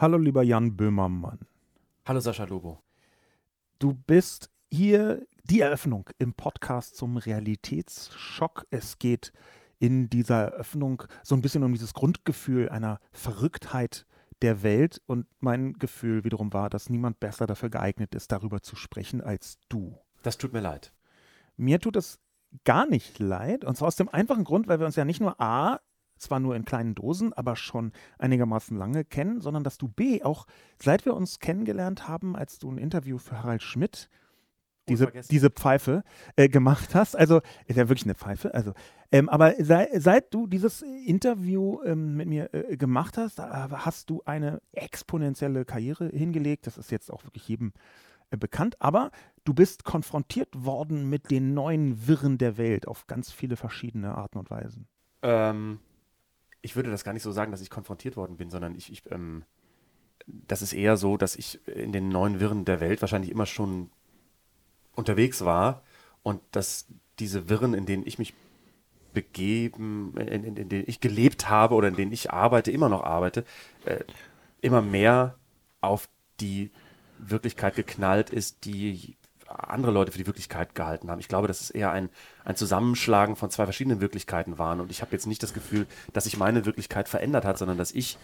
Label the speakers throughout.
Speaker 1: Hallo lieber Jan Böhmermann.
Speaker 2: Hallo Sascha Lobo.
Speaker 1: Du bist hier die Eröffnung im Podcast zum Realitätsschock. Es geht in dieser Eröffnung so ein bisschen um dieses Grundgefühl einer Verrücktheit der Welt und mein Gefühl wiederum war, dass niemand besser dafür geeignet ist, darüber zu sprechen als du.
Speaker 2: Das tut mir leid.
Speaker 1: Mir tut es gar nicht leid und zwar aus dem einfachen Grund, weil wir uns ja nicht nur A zwar nur in kleinen Dosen, aber schon einigermaßen lange kennen, sondern dass du B auch, seit wir uns kennengelernt haben, als du ein Interview für Harald Schmidt diese, diese Pfeife äh, gemacht hast. Also, ist ja wirklich eine Pfeife. Also, ähm, aber sei, seit du dieses Interview ähm, mit mir äh, gemacht hast, hast du eine exponentielle Karriere hingelegt. Das ist jetzt auch wirklich jedem äh, bekannt. Aber du bist konfrontiert worden mit den neuen Wirren der Welt auf ganz viele verschiedene Arten und Weisen.
Speaker 2: Ähm, ich würde das gar nicht so sagen, dass ich konfrontiert worden bin, sondern ich, ich ähm, das ist eher so, dass ich in den neuen Wirren der Welt wahrscheinlich immer schon unterwegs war und dass diese Wirren, in denen ich mich begeben, in, in, in denen ich gelebt habe oder in denen ich arbeite, immer noch arbeite, äh, immer mehr auf die Wirklichkeit geknallt ist, die andere Leute für die Wirklichkeit gehalten haben. Ich glaube, dass es eher ein, ein Zusammenschlagen von zwei verschiedenen Wirklichkeiten waren. Und ich habe jetzt nicht das Gefühl, dass sich meine Wirklichkeit verändert hat, sondern dass ich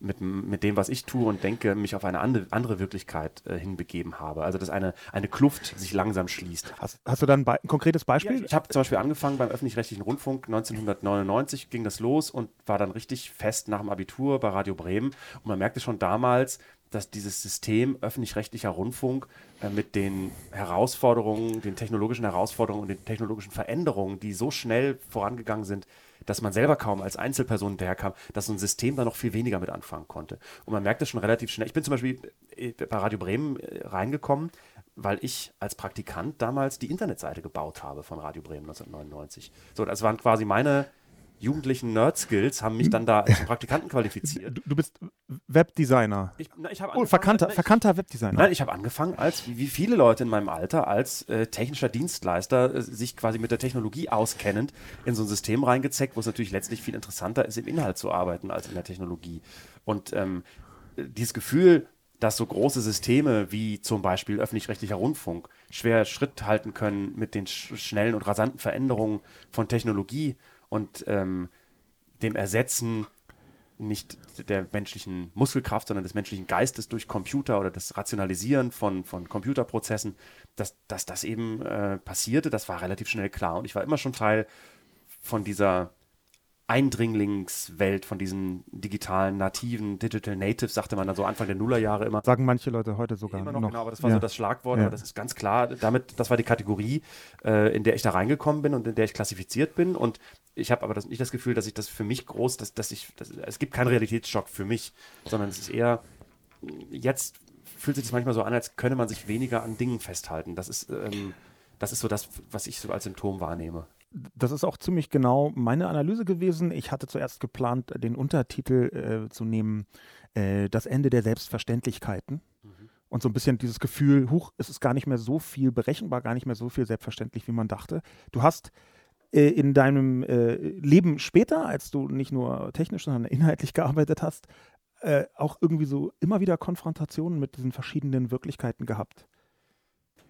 Speaker 2: mit, mit dem, was ich tue und denke, mich auf eine andere, andere Wirklichkeit äh, hinbegeben habe. Also dass eine, eine Kluft sich langsam schließt.
Speaker 1: Hast, hast du dann ein, ein konkretes Beispiel?
Speaker 2: Ja, ich habe zum Beispiel angefangen beim öffentlich-rechtlichen Rundfunk 1999 ging das los und war dann richtig fest nach dem Abitur bei Radio Bremen. Und man merkte schon damals, dass dieses System öffentlich-rechtlicher Rundfunk äh, mit den Herausforderungen, den technologischen Herausforderungen und den technologischen Veränderungen, die so schnell vorangegangen sind, dass man selber kaum als Einzelperson daherkam, dass so ein System da noch viel weniger mit anfangen konnte. Und man merkt das schon relativ schnell. Ich bin zum Beispiel äh, bei Radio Bremen äh, reingekommen, weil ich als Praktikant damals die Internetseite gebaut habe von Radio Bremen 1999. So, das waren quasi meine jugendlichen Nerd-Skills haben mich dann da als Praktikanten qualifiziert.
Speaker 1: Du, du bist Webdesigner.
Speaker 2: Ich, na, ich
Speaker 1: oh, verkannter, verkannter Webdesigner.
Speaker 2: Nein, ich habe angefangen als, wie, wie, viele Leute in meinem Alter, als äh, technischer Dienstleister, äh, sich quasi mit der Technologie auskennend, in so ein System reingezeckt, wo es natürlich letztlich viel interessanter ist, im Inhalt zu arbeiten als in der Technologie. Und ähm, dieses Gefühl, dass so große Systeme wie zum Beispiel öffentlich-rechtlicher Rundfunk schwer Schritt halten können mit den sch schnellen und rasanten Veränderungen von Technologie und ähm, dem Ersetzen nicht der menschlichen Muskelkraft, sondern des menschlichen Geistes durch Computer oder das Rationalisieren von, von Computerprozessen, dass, dass das eben äh, passierte, das war relativ schnell klar. Und ich war immer schon Teil von dieser Eindringlingswelt von diesen digitalen nativen Digital Natives, sagte man dann so Anfang der Nullerjahre immer.
Speaker 1: Sagen manche Leute heute sogar
Speaker 2: immer noch.
Speaker 1: noch.
Speaker 2: Genau, aber das war ja. so das Schlagwort, ja. aber das ist ganz klar. Damit, das war die Kategorie, äh, in der ich da reingekommen bin und in der ich klassifiziert bin. Und ich habe aber das, nicht das Gefühl, dass ich das für mich groß, dass, dass ich, dass, es gibt keinen Realitätsschock für mich, sondern es ist eher, jetzt fühlt sich das manchmal so an, als könne man sich weniger an Dingen festhalten. Das ist, ähm, das ist so das, was ich so als Symptom wahrnehme.
Speaker 1: Das ist auch ziemlich genau meine Analyse gewesen. Ich hatte zuerst geplant, den Untertitel äh, zu nehmen, äh, das Ende der Selbstverständlichkeiten. Mhm. Und so ein bisschen dieses Gefühl, huch, es ist gar nicht mehr so viel berechenbar, gar nicht mehr so viel selbstverständlich, wie man dachte. Du hast äh, in deinem äh, Leben später, als du nicht nur technisch, sondern inhaltlich gearbeitet hast, äh, auch irgendwie so immer wieder Konfrontationen mit diesen verschiedenen Wirklichkeiten gehabt.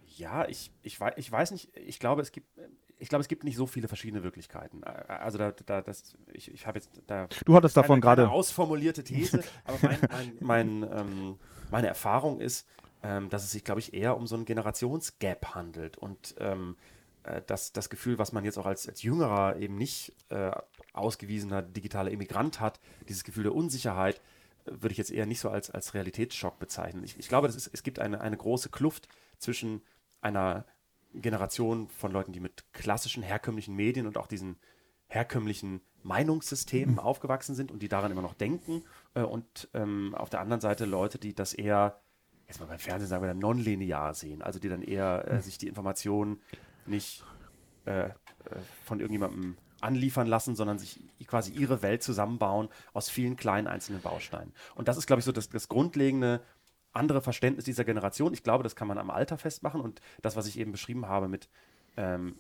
Speaker 2: Ja, ich, ich, weiß, ich weiß nicht, ich glaube, es gibt, ich glaube, es gibt nicht so viele verschiedene Wirklichkeiten. Also da, da das, ich, ich habe jetzt da.
Speaker 1: Du hattest davon gerade
Speaker 2: ausformulierte These, aber mein, mein, mein, ähm, meine Erfahrung ist, ähm, dass es sich, glaube ich, eher um so ein Generationsgap handelt und ähm, äh, dass das Gefühl, was man jetzt auch als, als jüngerer eben nicht äh, ausgewiesener digitaler Immigrant hat, dieses Gefühl der Unsicherheit, äh, würde ich jetzt eher nicht so als, als Realitätsschock bezeichnen. Ich, ich glaube, ist, es gibt eine, eine große Kluft zwischen einer Generation von Leuten, die mit klassischen, herkömmlichen Medien und auch diesen herkömmlichen Meinungssystemen mhm. aufgewachsen sind und die daran immer noch denken. Äh, und ähm, auf der anderen Seite Leute, die das eher, jetzt mal beim Fernsehen sagen wir, nonlinear sehen, also die dann eher äh, mhm. sich die Informationen nicht äh, äh, von irgendjemandem anliefern lassen, sondern sich quasi ihre Welt zusammenbauen aus vielen kleinen einzelnen Bausteinen. Und das ist, glaube ich, so das, das grundlegende andere Verständnis dieser Generation. Ich glaube, das kann man am Alter festmachen und das, was ich eben beschrieben habe mit ähm,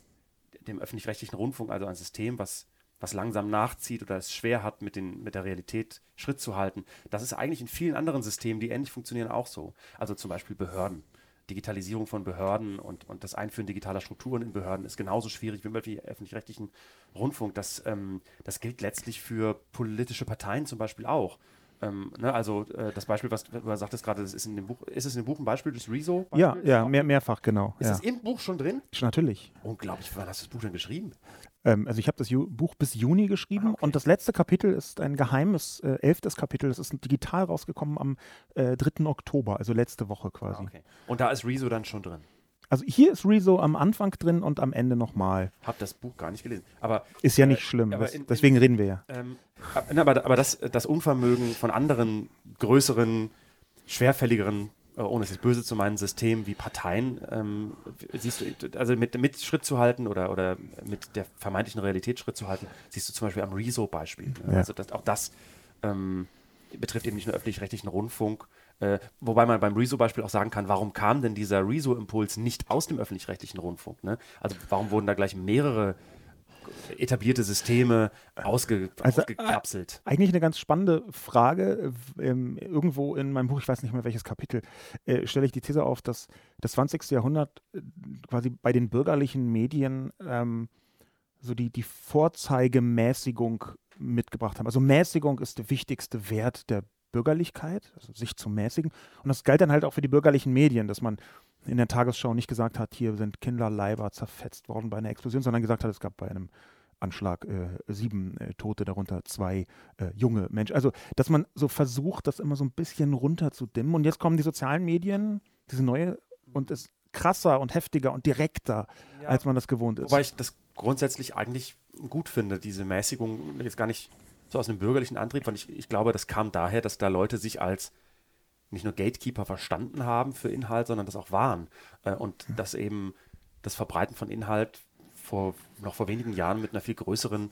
Speaker 2: dem öffentlich-rechtlichen Rundfunk, also ein System, was was langsam nachzieht oder es schwer hat, mit, den, mit der Realität Schritt zu halten. Das ist eigentlich in vielen anderen Systemen, die ähnlich funktionieren, auch so. Also zum Beispiel Behörden. Digitalisierung von Behörden und, und das Einführen digitaler Strukturen in Behörden ist genauso schwierig wie im öffentlich-rechtlichen Rundfunk. Das, ähm, das gilt letztlich für politische Parteien zum Beispiel auch. Ähm, ne, also äh, das Beispiel, was du sagtest gerade, ist in dem Buch, ist es in dem Buch ein Beispiel des Rezo? -Beispiel?
Speaker 1: Ja, ja, mehr, mehrfach, genau.
Speaker 2: Ist
Speaker 1: ja.
Speaker 2: es im Buch schon drin?
Speaker 1: Natürlich.
Speaker 2: Unglaublich, wann hast du das Buch denn geschrieben?
Speaker 1: Ähm, also ich habe das Ju Buch bis Juni geschrieben ah, okay. und das letzte Kapitel ist ein geheimes, äh, elftes Kapitel. Das ist digital rausgekommen am äh, 3. Oktober, also letzte Woche quasi. Ah, okay.
Speaker 2: Und da ist Rezo dann schon drin?
Speaker 1: Also hier ist Rezo am Anfang drin und am Ende nochmal.
Speaker 2: Hab das Buch gar nicht gelesen. Aber
Speaker 1: ist ja nicht äh, schlimm. Das, in, deswegen in, reden wir ja. Ähm,
Speaker 2: aber, aber das, das Unvermögen von anderen größeren, schwerfälligeren äh, ohne es jetzt böse zu meinen, System wie Parteien, ähm, siehst du, also mit, mit Schritt zu halten oder, oder mit der vermeintlichen Realität Schritt zu halten, siehst du zum Beispiel am Rezo-Beispiel. Ne? Ja. Also das, auch das ähm, betrifft eben nicht nur öffentlich-rechtlichen Rundfunk, äh, wobei man beim Rezo-Beispiel auch sagen kann, warum kam denn dieser Rezo-Impuls nicht aus dem öffentlich-rechtlichen Rundfunk? Ne? Also warum wurden da gleich mehrere etablierte Systeme ausge, also, ausgekapselt.
Speaker 1: Äh, eigentlich eine ganz spannende Frage. Ähm, irgendwo in meinem Buch, ich weiß nicht mehr welches Kapitel, äh, stelle ich die These auf, dass das 20. Jahrhundert äh, quasi bei den bürgerlichen Medien ähm, so die, die Vorzeigemäßigung mitgebracht haben. Also Mäßigung ist der wichtigste Wert der Bürgerlichkeit, also sich zu mäßigen. Und das galt dann halt auch für die bürgerlichen Medien, dass man in der Tagesschau nicht gesagt hat, hier sind Kinderleiber zerfetzt worden bei einer Explosion, sondern gesagt hat, es gab bei einem Anschlag äh, sieben äh, Tote, darunter zwei äh, junge Menschen. Also, dass man so versucht, das immer so ein bisschen runterzudimmen. Und jetzt kommen die sozialen Medien, diese neue, und es krasser und heftiger und direkter, ja, als man das gewohnt ist.
Speaker 2: Wobei ich das grundsätzlich eigentlich gut finde, diese Mäßigung, jetzt gar nicht so aus einem bürgerlichen Antrieb, weil ich, ich glaube, das kam daher, dass da Leute sich als nicht nur Gatekeeper verstanden haben für Inhalt, sondern das auch waren. Äh, und dass eben das Verbreiten von Inhalt vor, noch vor wenigen Jahren mit einer viel größeren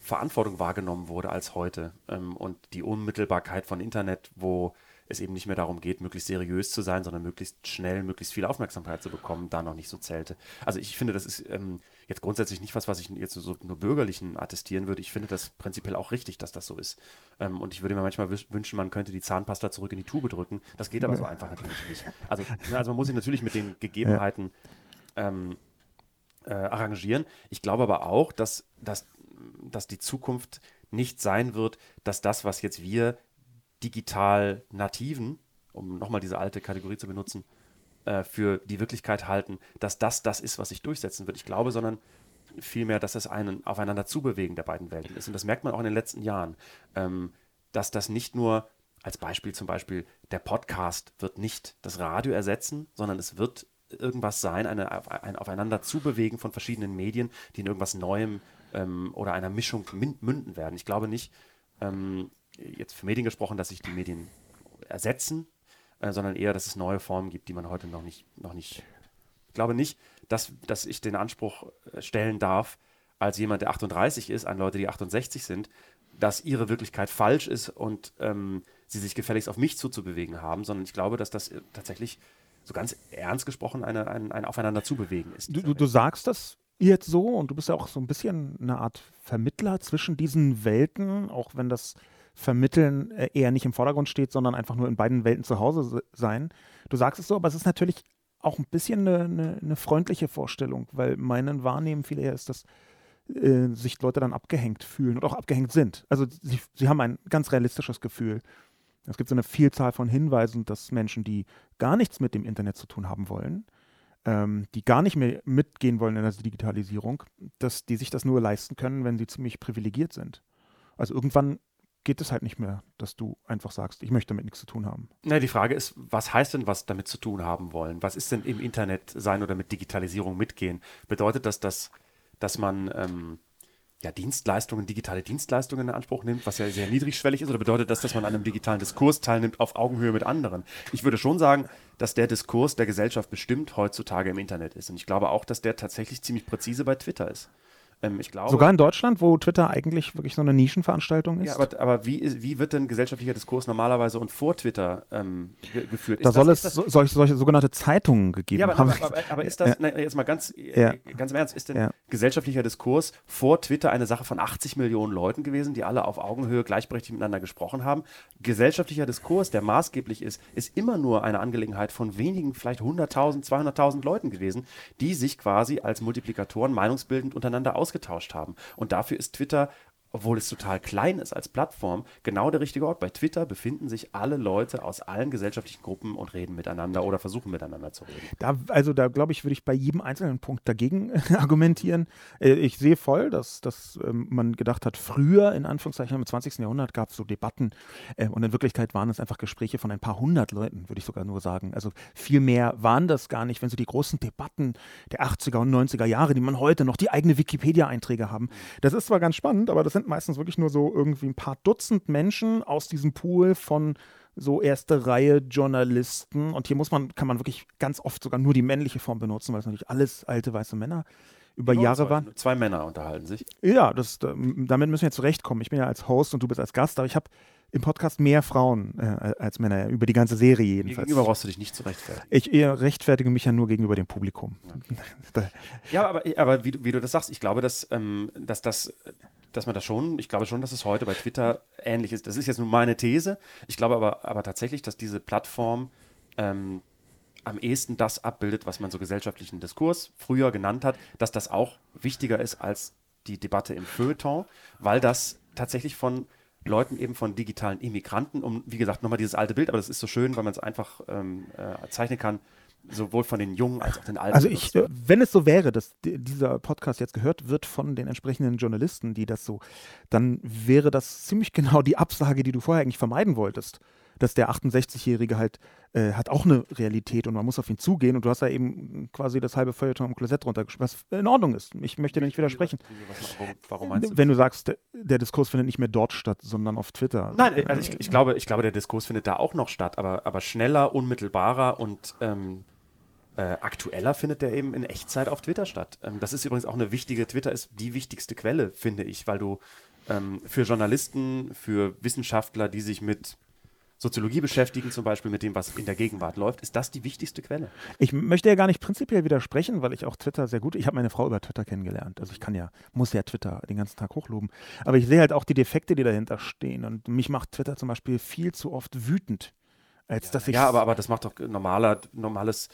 Speaker 2: Verantwortung wahrgenommen wurde als heute. Ähm, und die Unmittelbarkeit von Internet, wo es eben nicht mehr darum geht, möglichst seriös zu sein, sondern möglichst schnell, möglichst viel Aufmerksamkeit zu bekommen, da noch nicht so zählte. Also ich finde, das ist ähm, jetzt grundsätzlich nicht was, was ich jetzt so nur Bürgerlichen attestieren würde. Ich finde das prinzipiell auch richtig, dass das so ist. Ähm, und ich würde mir manchmal wünschen, man könnte die Zahnpasta zurück in die Tube drücken. Das geht aber so einfach natürlich nicht. Also, also man muss sich natürlich mit den Gegebenheiten ähm, äh, arrangieren. Ich glaube aber auch, dass, dass, dass die Zukunft nicht sein wird, dass das, was jetzt wir digital Nativen, um nochmal diese alte Kategorie zu benutzen, äh, für die Wirklichkeit halten, dass das das ist, was sich durchsetzen wird. Ich glaube, sondern vielmehr, dass es einen aufeinander zubewegen der beiden Welten ist. Und das merkt man auch in den letzten Jahren, ähm, dass das nicht nur als Beispiel zum Beispiel der Podcast wird nicht das Radio ersetzen, sondern es wird irgendwas sein, eine, ein Aufeinander zubewegen von verschiedenen Medien, die in irgendwas Neuem ähm, oder einer Mischung münden werden. Ich glaube nicht, ähm, jetzt für Medien gesprochen, dass sich die Medien ersetzen, äh, sondern eher, dass es neue Formen gibt, die man heute noch nicht, noch nicht. Ich glaube nicht, dass, dass ich den Anspruch äh, stellen darf, als jemand, der 38 ist, an Leute, die 68 sind, dass ihre Wirklichkeit falsch ist und ähm, sie sich gefälligst auf mich zuzubewegen haben, sondern ich glaube, dass das äh, tatsächlich so ganz ernst gesprochen eine, ein, ein Aufeinander zubewegen ist.
Speaker 1: Du, du, du sagst das jetzt so und du bist ja auch so ein bisschen eine Art Vermittler zwischen diesen Welten, auch wenn das Vermitteln äh, eher nicht im Vordergrund steht, sondern einfach nur in beiden Welten zu Hause sein. Du sagst es so, aber es ist natürlich auch ein bisschen eine, eine, eine freundliche Vorstellung, weil meinen Wahrnehmen viel eher ist, dass äh, sich Leute dann abgehängt fühlen und auch abgehängt sind. Also sie, sie haben ein ganz realistisches Gefühl. Es gibt so eine Vielzahl von Hinweisen, dass Menschen, die gar nichts mit dem Internet zu tun haben wollen, ähm, die gar nicht mehr mitgehen wollen in der Digitalisierung, dass die sich das nur leisten können, wenn sie ziemlich privilegiert sind. Also irgendwann geht es halt nicht mehr, dass du einfach sagst, ich möchte damit nichts zu tun haben.
Speaker 2: Na, die Frage ist, was heißt denn was damit zu tun haben wollen? Was ist denn im Internet sein oder mit Digitalisierung mitgehen? Bedeutet das, dass, dass man ähm, ja, Dienstleistungen, digitale Dienstleistungen in Anspruch nimmt, was ja sehr niedrigschwellig ist, oder bedeutet das, dass man an einem digitalen Diskurs teilnimmt auf Augenhöhe mit anderen? Ich würde schon sagen, dass der Diskurs der Gesellschaft bestimmt heutzutage im Internet ist. Und ich glaube auch, dass der tatsächlich ziemlich präzise bei Twitter ist. Ähm, ich glaube,
Speaker 1: Sogar in Deutschland, wo Twitter eigentlich wirklich so eine Nischenveranstaltung ist.
Speaker 2: Ja, aber, aber wie, wie wird denn gesellschaftlicher Diskurs normalerweise und vor Twitter ähm, ge geführt?
Speaker 1: da
Speaker 2: Ist
Speaker 1: soll
Speaker 2: das-
Speaker 1: es so, solche, solche sogenannte Zeitungen gegeben
Speaker 2: Ja, aber,
Speaker 1: haben.
Speaker 2: aber, aber, aber ist das,
Speaker 1: Ja.
Speaker 2: na, jetzt mal ganz,
Speaker 1: Ja.
Speaker 2: äh, ganz im Ernst, ist denn
Speaker 1: Ja.
Speaker 2: gesellschaftlicher Diskurs vor Twitter eine Sache von 80 Millionen Leuten gewesen, die alle auf Augenhöhe gleichberechtigt miteinander gesprochen haben? Gesellschaftlicher Diskurs, der maßgeblich ist, ist immer nur eine Angelegenheit von wenigen, vielleicht 100.000, 200.000 Leuten gewesen, die sich quasi als Multiplikatoren meinungsbildend untereinander ausgetauscht haben. Und dafür ist Twitter obwohl es total klein ist als Plattform, genau der richtige Ort. Bei Twitter befinden sich alle Leute aus allen gesellschaftlichen Gruppen und reden miteinander oder versuchen miteinander zu reden.
Speaker 1: Da, also da glaube ich, würde ich bei jedem einzelnen Punkt dagegen argumentieren. Äh, Ich sehe voll, dass, dass ähm, man gedacht hat, früher in Anführungszeichen im 20. Jahrhundert gab es so Debatten äh, und in Wirklichkeit waren es einfach Gespräche von ein paar hundert Leuten, würde ich sogar nur sagen. Also viel mehr waren das gar nicht, wenn so die großen Debatten der 80er und 90er Jahre, die man heute noch die eigene Wikipedia-Einträge haben. Das ist zwar ganz spannend, aber das sind meistens wirklich nur so irgendwie ein paar Dutzend Menschen aus diesem Pool von so erste Reihe Journalisten. Und hier muss man, kann man wirklich ganz oft sogar nur die männliche Form benutzen, weil es natürlich alles alte weiße Männer über Jahre
Speaker 2: zwei,
Speaker 1: waren.
Speaker 2: Zwei Männer unterhalten sich.
Speaker 1: Ja, das, damit müssen wir zurechtkommen. Ich bin ja als Host und du bist als Gast, aber ich habe im Podcast mehr Frauen äh, als Männer, über die ganze Serie jedenfalls.
Speaker 2: gegenüber brauchst du dich nicht zu rechtfertigen.
Speaker 1: Ich eher rechtfertige mich ja nur gegenüber dem Publikum. Da-
Speaker 2: Ja, aber, aber wie, du, wie du das sagst, ich glaube, dass, ähm, dass, das, dass man das schon, ich glaube schon, dass es heute bei Twitter ähnlich ist. Das ist jetzt nur meine These. Ich glaube aber, aber tatsächlich, dass diese Plattform ähm, am ehesten das abbildet, was man so gesellschaftlichen Diskurs früher genannt hat, dass das auch wichtiger ist als die Debatte im Feuilleton, weil das tatsächlich von Leuten eben von digitalen Immigranten, um, wie gesagt, nochmal dieses alte Bild, aber das ist so schön, weil man es einfach ähm, äh, zeichnen kann, sowohl von den Jungen als auch den Alten.
Speaker 1: Also ich, äh, wenn es so wäre, dass di- dieser Podcast jetzt gehört wird von den entsprechenden Journalisten, die das so, dann wäre das ziemlich genau die Absage, die du vorher eigentlich vermeiden wolltest. Dass der 68-Jährige halt äh, hat auch eine Realität und man muss auf ihn zugehen und du hast ja eben quasi das halbe Feuilleton im Klosett runtergeschrieben, was in Ordnung ist. Ich möchte dir nicht widersprechen.
Speaker 2: Warum, warum meinst du?
Speaker 1: Wenn du sagst, der, der Diskurs findet nicht mehr dort statt, sondern auf Twitter.
Speaker 2: Nein, also ich, ich, glaube, ich glaube, der Diskurs findet da auch noch statt, aber, aber schneller, unmittelbarer und ähm, äh, aktueller findet der eben in Echtzeit auf Twitter statt. Ähm, das ist übrigens auch eine wichtige, Twitter ist die wichtigste Quelle, finde ich, weil du ähm, für Journalisten, für Wissenschaftler, die sich mit Soziologie beschäftigen, zum Beispiel mit dem, was in der Gegenwart läuft, ist das die wichtigste Quelle.
Speaker 1: Ich möchte ja gar nicht prinzipiell widersprechen, weil ich auch Twitter sehr gut. Ich habe meine Frau über Twitter kennengelernt. Also ich kann ja, muss ja Twitter den ganzen Tag hochloben. Aber ich sehe halt auch die Defekte, die dahinter stehen. Und mich macht Twitter zum Beispiel viel zu oft wütend. Als dass ich.
Speaker 2: Ja, aber, aber das macht doch normaler, normales,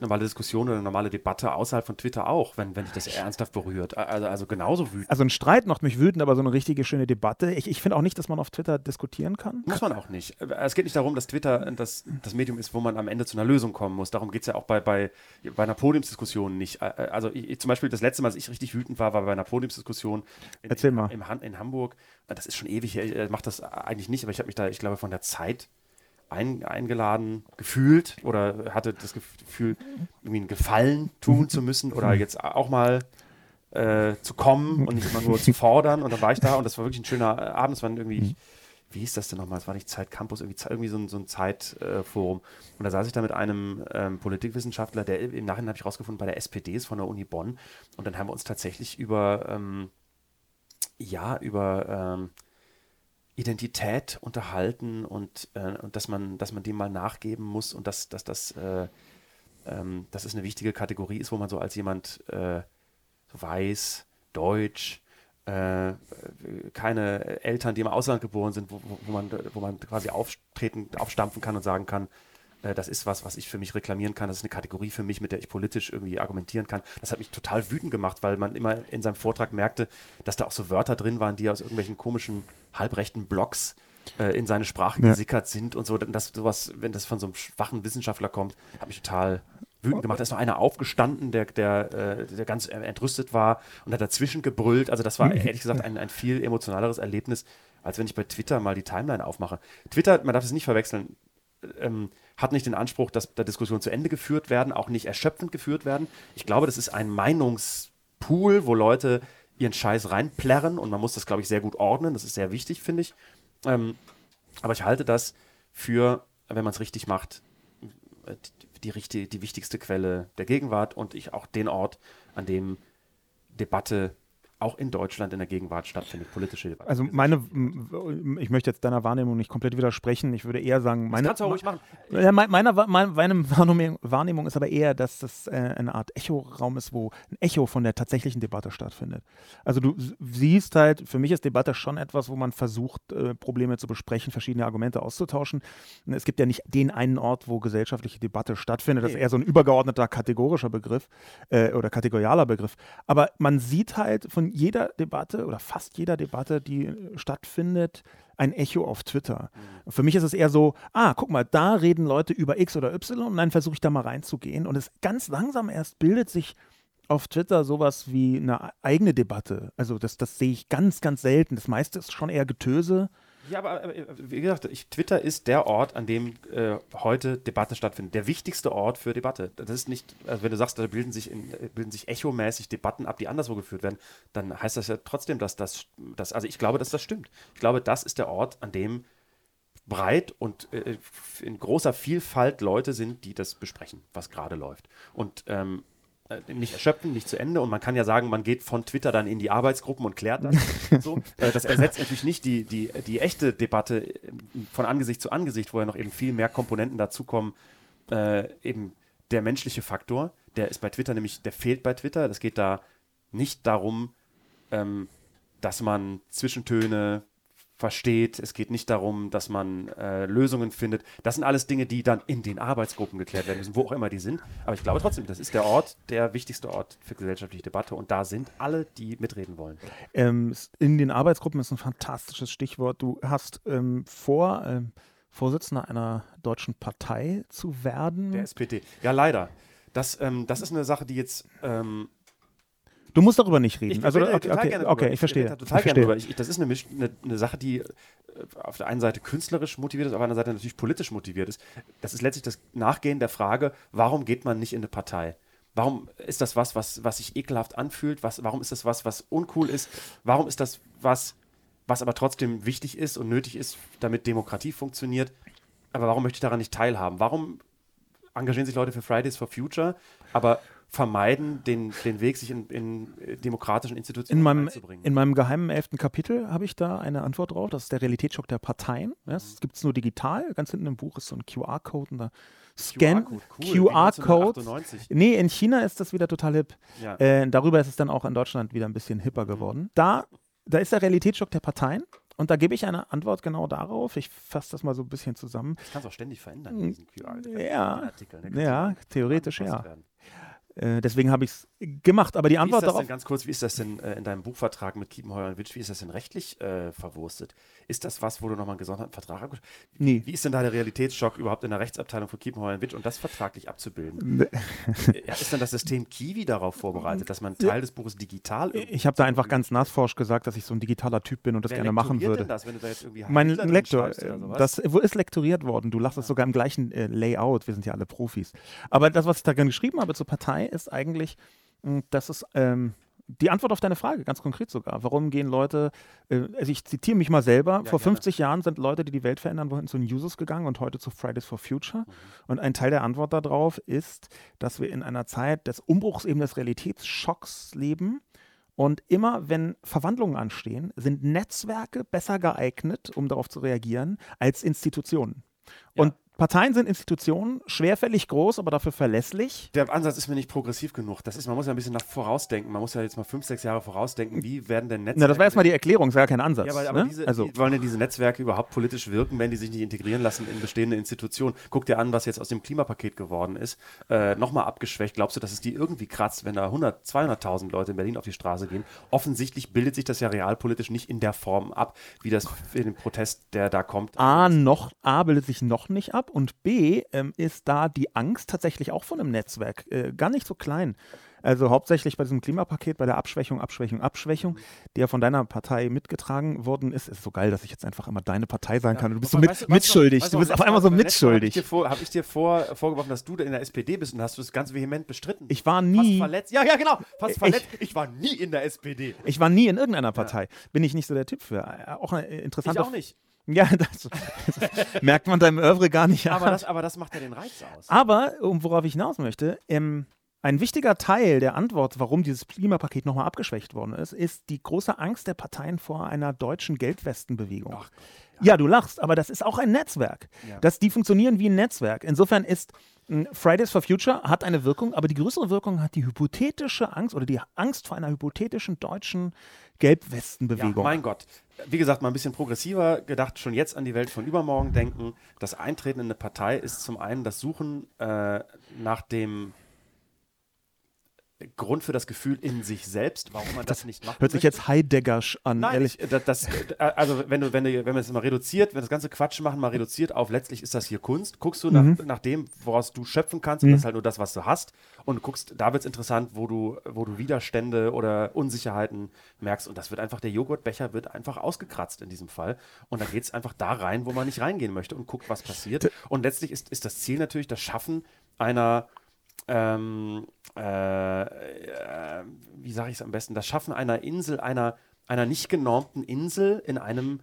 Speaker 2: normale Diskussion oder normale Debatte außerhalb von Twitter auch, wenn, wenn dich das ernsthaft berührt. Also, also genauso wütend.
Speaker 1: Also ein Streit macht mich wütend, aber so eine richtige schöne Debatte. Ich, ich finde auch nicht, dass man auf Twitter diskutieren kann.
Speaker 2: Muss man auch nicht. Es geht nicht darum, dass Twitter das, das Medium ist, wo man am Ende zu einer Lösung kommen muss. Darum geht es ja auch bei, bei, bei einer Podiumsdiskussion nicht. Äh, Also ich, ich, zum Beispiel das letzte Mal, als ich richtig wütend war, war bei einer Podiumsdiskussion in,
Speaker 1: Erzähl mal.
Speaker 2: Im, Han- in Hamburg. Das ist schon ewig her. Ich mache das eigentlich nicht, aber ich habe mich da, ich glaube, von der Zeit ein, eingeladen gefühlt oder hatte das Gefühl, irgendwie einen Gefallen tun zu müssen oder jetzt auch mal äh, zu kommen und nicht immer nur zu fordern. Und dann war ich da und das war wirklich ein schöner äh, Abend. Es waren irgendwie, wie hieß das denn nochmal? Es war nicht Zeit Campus, irgendwie, irgendwie so ein, so ein Zeitforum. und da saß ich da mit einem ähm, Politikwissenschaftler, der im Nachhinein habe ich rausgefunden, bei der SPD ist von der Uni Bonn. Und dann haben wir uns tatsächlich über, ähm, ja, über ähm, Identität unterhalten und, äh, und dass man, dass man dem mal nachgeben muss und dass, dass das, äh, ähm, dass es eine wichtige Kategorie ist, wo man so als jemand äh, weiß, deutsch, äh, keine Eltern, die im Ausland geboren sind, wo, wo, man, wo man quasi auftreten, aufstampfen kann und sagen kann, das ist was, was ich für mich reklamieren kann, das ist eine Kategorie für mich, mit der ich politisch irgendwie argumentieren kann. Das hat mich total wütend gemacht, weil man immer in seinem Vortrag merkte, dass da auch so Wörter drin waren, die aus irgendwelchen komischen, halbrechten Blogs äh, in seine Sprache
Speaker 1: Ja.
Speaker 2: gesickert sind und so. Das sowas, wenn das von so einem schwachen Wissenschaftler kommt, hat mich total wütend gemacht. Da ist noch einer aufgestanden, der, der, äh, der ganz äh, entrüstet war und hat dazwischen gebrüllt. Also das war ehrlich gesagt ein, ein viel emotionaleres Erlebnis, als wenn ich bei Twitter mal die Timeline aufmache. Twitter, man darf es nicht verwechseln, ähm, hat nicht den Anspruch, dass da Diskussionen zu Ende geführt werden, auch nicht erschöpfend geführt werden. Ich glaube, das ist ein Meinungspool, wo Leute ihren Scheiß reinplärren und man muss das, glaube ich, sehr gut ordnen. Das ist sehr wichtig, finde ich. Ähm, aber ich halte das für, wenn man es richtig macht, die, die, die wichtigste Quelle der Gegenwart und ich auch den Ort, an dem Debatte auch in Deutschland in der Gegenwart stattfindet, politische Debatte.
Speaker 1: Also meine, ich möchte jetzt deiner Wahrnehmung nicht komplett widersprechen. Ich würde eher sagen, meine,
Speaker 2: das kannst du ruhig machen.
Speaker 1: Ja, meiner, meine, meine Wahrnehmung ist aber eher, dass das äh, eine Art Echoraum ist, wo ein Echo von der tatsächlichen Debatte stattfindet. Also du siehst halt, für mich ist Debatte schon etwas, wo man versucht, äh, Probleme zu besprechen, verschiedene Argumente auszutauschen. Es gibt ja nicht den einen Ort, wo gesellschaftliche Debatte stattfindet. Das ist eher so ein übergeordneter kategorischer Begriff äh, oder kategorialer Begriff. Aber man sieht halt von jeder Debatte oder fast jeder Debatte, die äh, stattfindet, ein Echo auf Twitter. Mhm. Für mich ist es eher so, ah, guck mal, da reden Leute über X oder Y und dann versuche ich da mal reinzugehen. Und es ganz langsam erst bildet sich auf Twitter sowas wie eine eigene Debatte. Also das, das sehe ich ganz, ganz selten. Das meiste ist schon eher Getöse.
Speaker 2: Ja, aber wie gesagt, ich, Twitter ist der Ort, an dem äh, heute Debatte stattfindet. Der wichtigste Ort für Debatte. Das ist nicht, also wenn du sagst, da bilden sich, in, bilden sich echomäßig Debatten ab, die anderswo geführt werden, dann heißt das ja trotzdem, dass das, das also ich glaube, dass das stimmt. Ich glaube, das ist der Ort, an dem breit und äh, in großer Vielfalt Leute sind, die das besprechen, was gerade läuft. Und ähm, äh, nicht erschöpfen, nicht zu Ende. Und man kann ja sagen, man geht von Twitter dann in die Arbeitsgruppen und klärt das. so. Äh, das ersetzt natürlich nicht die, die, die echte Debatte äh, von Angesicht zu Angesicht, wo ja noch eben viel mehr Komponenten dazukommen. Äh, eben der menschliche Faktor, der ist bei Twitter nämlich, der fehlt bei Twitter. Es geht da nicht darum, ähm, dass man Zwischentöne versteht. Es geht nicht darum, dass man äh, Lösungen findet. Das sind alles Dinge, die dann in den Arbeitsgruppen geklärt werden müssen, wo auch immer die sind. Aber ich glaube trotzdem, das ist der Ort, der wichtigste Ort für gesellschaftliche Debatte. Und da sind alle, die mitreden wollen.
Speaker 1: Ähm, in den Arbeitsgruppen ist ein fantastisches Stichwort. Du hast ähm, vor, ähm, Vorsitzender einer deutschen Partei zu werden.
Speaker 2: Der SPD. Ja, leider. Das, ähm, das ist eine Sache, die jetzt ähm,
Speaker 1: Du musst darüber nicht reden.
Speaker 2: Ich
Speaker 1: also,
Speaker 2: okay,
Speaker 1: okay, okay, okay, ich verstehe.
Speaker 2: Ich total ich verstehe. Ich, das ist eine, eine, eine, Sache, die äh, auf der einen Seite künstlerisch motiviert ist, auf der anderen Seite natürlich politisch motiviert ist. Das ist letztlich das Nachgehen der Frage, warum geht man nicht in eine Partei? Warum ist das was, was, was sich ekelhaft anfühlt? Was, warum ist das was, was uncool ist? Warum ist das was, was aber trotzdem wichtig ist und nötig ist, damit Demokratie funktioniert? Aber warum möchte ich daran nicht teilhaben? Warum engagieren sich Leute für Fridays for Future, aber vermeiden, den, den Weg sich in, in demokratischen Institutionen
Speaker 1: in meinem, einzubringen. In meinem geheimen elften Kapitel habe ich da eine Antwort drauf. Das ist der Realitätsschock der Parteien. Das mhm. gibt es nur digital. Ganz hinten im Buch ist so ein QR-Code und da Scan QR-Code. QR nee, in China ist das wieder total hip. Ja. Äh, darüber ist es dann auch in Deutschland wieder ein bisschen hipper mhm. geworden. Da, da ist der Realitätsschock der Parteien. Und da gebe ich eine Antwort genau darauf. Ich fasse das mal so ein bisschen zusammen.
Speaker 2: Das kannst du auch ständig verändern, diesen
Speaker 1: QR. Ja, ja theoretisch ja. Werden. Äh, deswegen habe ich es gemacht. Aber die Antwort
Speaker 2: darauf. ganz kurz, wie ist das denn äh, in deinem Buchvertrag mit Kiepenheuer und Witsch, wie ist das denn rechtlich äh, verwurstet? Ist das was, wo du nochmal einen gesonderten Vertrag hast? Nee. Wie ist denn da der Realitätsschock überhaupt in der Rechtsabteilung von Kiepenheuer und Witsch und das vertraglich abzubilden? Äh, ja, ist denn das System Kiwi darauf vorbereitet, dass man Teil des Buches digital.
Speaker 1: Ich habe da einfach ganz nassforsch gesagt, dass ich so ein digitaler Typ bin und das Wer gerne machen würde. Denn das, wenn du da jetzt irgendwie mein Lektor, das wo ist lektoriert worden. Du lachst ja. sogar im gleichen äh, Layout. Wir sind ja alle Profis. Aber das, was ich da geschrieben habe zur Partei, ist eigentlich, dass es ähm, die Antwort auf deine Frage, ganz konkret sogar. Warum gehen Leute, äh, also ich zitiere mich mal selber, ja, vor 50 Jahren sind Leute, die die Welt verändern wollten, zu den Users gegangen und heute zu Fridays for Future. Mhm. Und ein Teil der Antwort darauf ist, dass wir in einer Zeit des Umbruchs eben des Realitätsschocks leben. Und immer wenn Verwandlungen anstehen, sind Netzwerke besser geeignet, um darauf zu reagieren, als Institutionen. Ja. Und Parteien sind Institutionen, schwerfällig groß, aber dafür verlässlich.
Speaker 2: Der Ansatz ist mir nicht progressiv genug. Das ist, man muss ja ein bisschen nach vorausdenken. Man muss ja jetzt mal fünf, sechs Jahre vorausdenken. Wie werden denn
Speaker 1: Netzwerke. Na, das war erstmal die Erklärung, das war ja kein Ansatz. Ja, aber, aber
Speaker 2: ne? diese, also. wollen denn diese Netzwerke überhaupt politisch wirken, wenn die sich nicht integrieren lassen in bestehende Institutionen? Guck dir an, was jetzt aus dem Klimapaket geworden ist. Äh, Nochmal abgeschwächt. Glaubst du, dass es die irgendwie kratzt, wenn da 100, 200.000 Leute in Berlin auf die Straße gehen? Offensichtlich bildet sich das ja realpolitisch nicht in der Form ab, wie das in dem Protest, der da kommt.
Speaker 1: A, noch, A bildet sich noch nicht ab und B, ähm, ist da die Angst tatsächlich auch von einem Netzwerk äh, gar nicht so klein. Also hauptsächlich bei diesem Klimapaket, bei der Abschwächung, Abschwächung, Abschwächung, die ja von deiner Partei mitgetragen worden ist. Ist so geil, dass ich jetzt einfach immer deine Partei sein kann. Du bist so mit, weißt mitschuldig. Weißt du, du bist auf einmal so mitschuldig.
Speaker 2: Habe ich dir, vor, hab ich dir vor, vorgeworfen, dass du in der SPD bist und hast du es ganz vehement bestritten?
Speaker 1: Ich war nie. Fast
Speaker 2: verletzt. Ja, ja, genau. Fast ich, verletzt. Ich war nie in der SPD.
Speaker 1: Ich war nie in irgendeiner Partei. Ja. Bin ich nicht so der Typ für. Äh, auch eine interessante.
Speaker 2: Ich auch nicht.
Speaker 1: Ja, das, das merkt man deinem Oeuvre gar nicht
Speaker 2: aber das, aber das macht ja den Reiz aus.
Speaker 1: Aber, um worauf ich hinaus möchte, ähm, ein wichtiger Teil der Antwort, warum dieses Klimapaket nochmal abgeschwächt worden ist, ist die große Angst der Parteien vor einer deutschen Gelbwestenbewegung. Ach, ja. ja. du lachst, aber das ist auch ein Netzwerk. Ja. Das, die funktionieren wie ein Netzwerk. Insofern ist Fridays for Future hat eine Wirkung, aber die größere Wirkung hat die hypothetische Angst oder die Angst vor einer hypothetischen deutschen Gelbwestenbewegung.
Speaker 2: Ja, mein Gott. Wie gesagt, mal ein bisschen progressiver gedacht, schon jetzt an die Welt von übermorgen denken. Das Eintreten in eine Partei ist zum einen das Suchen äh, nach dem Grund für das Gefühl in sich selbst, warum man das, das nicht macht.
Speaker 1: Hört sich jetzt Heideggersch an,
Speaker 2: Nein, ehrlich. Ich, das, das, äh, also wenn du, wenn du, wenn wir es mal reduziert, wenn das ganze Quatsch machen, mal reduziert auf letztlich ist das hier Kunst, guckst du mhm. nach, nach dem, woraus du schöpfen kannst, mhm. und das ist halt nur das, was du hast, und guckst, da wird es interessant, wo du, wo du Widerstände oder Unsicherheiten merkst. Und das wird einfach, der Joghurtbecher wird einfach ausgekratzt in diesem Fall. Und dann geht es einfach da rein, wo man nicht reingehen möchte und guckt, was passiert. Und letztlich ist, ist das Ziel natürlich das Schaffen einer ähm, äh, äh, wie sage ich es am besten, das Schaffen einer Insel, einer, einer nicht genormten Insel in einem,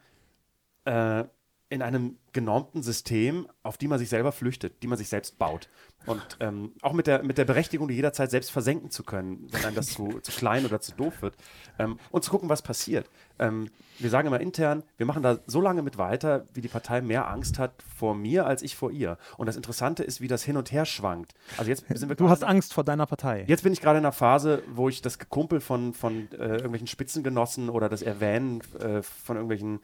Speaker 2: äh, in einem genormten System, auf die man sich selber flüchtet, die man sich selbst baut. Und ähm, auch mit der, mit der Berechtigung, die jederzeit selbst versenken zu können, wenn einem das zu, zu klein oder zu doof wird. Ähm, und zu gucken, was passiert. Ähm, wir sagen immer intern, wir machen da so lange mit weiter, wie die Partei mehr Angst hat vor mir als ich vor ihr. Und das Interessante ist, wie das hin und her schwankt. Also jetzt sind wir
Speaker 1: du hast Angst vor deiner Partei.
Speaker 2: Jetzt bin ich gerade in einer Phase, wo ich das Kumpel von, von äh, irgendwelchen Spitzengenossen oder das Erwähnen äh, von irgendwelchen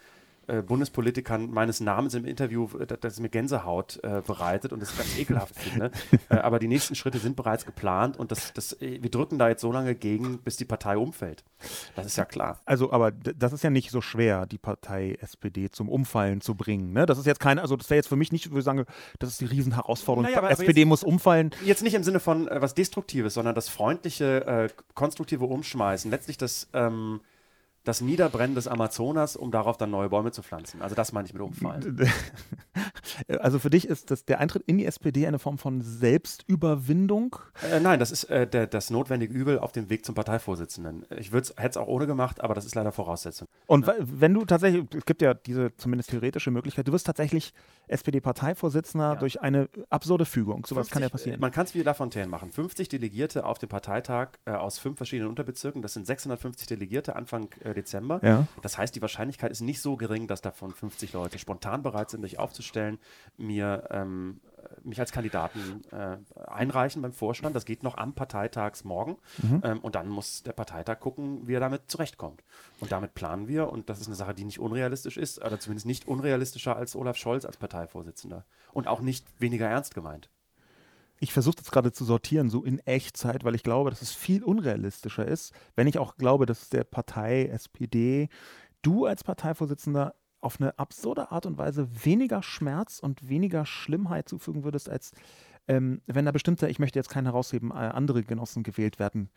Speaker 2: äh, Bundespolitikern meines Namens im Interview, äh, das mir Gänsehaut äh, bereitet und das ganz ekelhaft finde. äh, aber die nächsten Schritte sind bereits geplant und das, das, wir drücken da jetzt so lange gegen, bis die Partei umfällt. Das ist ja klar.
Speaker 1: Also, aber das ist ja nicht so schwer, die Partei SPD zum Umfallen zu bringen. Ne? Das ist jetzt keine, also das wäre jetzt für mich nicht, wo ich sagen, das ist die Riesenherausforderung. Naja, aber, SPD jetzt, muss umfallen.
Speaker 2: Jetzt nicht im Sinne von was Destruktives, sondern das freundliche, konstruktive Umschmeißen. Letztlich das ähm, das Niederbrennen des Amazonas, um darauf dann neue Bäume zu pflanzen. Also das meine ich mit Umfallen.
Speaker 1: Also für dich ist das, der Eintritt in die SPD eine Form von Selbstüberwindung?
Speaker 2: Äh, nein, das ist äh, der, das notwendige Übel auf dem Weg zum Parteivorsitzenden. Ich hätte es auch ohne gemacht, aber das ist leider Voraussetzung.
Speaker 1: Und ja. wenn du tatsächlich, es gibt ja diese zumindest theoretische Möglichkeit, du wirst tatsächlich SPD-Parteivorsitzender ja. durch eine absurde Fügung. Sowas 50, kann ja passieren.
Speaker 2: Man kann es wie Lafontaine machen. 50 Delegierte auf dem Parteitag äh, aus fünf verschiedenen Unterbezirken, das sind 650 Delegierte Anfang äh, Dezember. Ja. Das heißt, die Wahrscheinlichkeit ist nicht so gering, dass davon 50 Leute spontan bereit sind, sich aufzustellen, mir ähm, mich als Kandidaten äh, einreichen beim Vorstand. Das geht noch am Parteitagsmorgen. Mhm. Ähm, und dann muss der Parteitag gucken, wie er damit zurechtkommt. Und damit planen wir. Und das ist eine Sache, die nicht unrealistisch ist, oder zumindest nicht unrealistischer als Olaf Scholz als Parteivorsitzender. Und auch nicht weniger ernst gemeint.
Speaker 1: Ich versuche das gerade zu sortieren, so in Echtzeit, weil ich glaube, dass es viel unrealistischer ist, wenn ich auch glaube, dass der Partei SPD, du als Parteivorsitzender auf eine absurde Art und Weise weniger Schmerz und weniger Schlimmheit zufügen würdest, als ähm, wenn da bestimmte, ich möchte jetzt keinen herausheben, äh, andere Genossen gewählt werden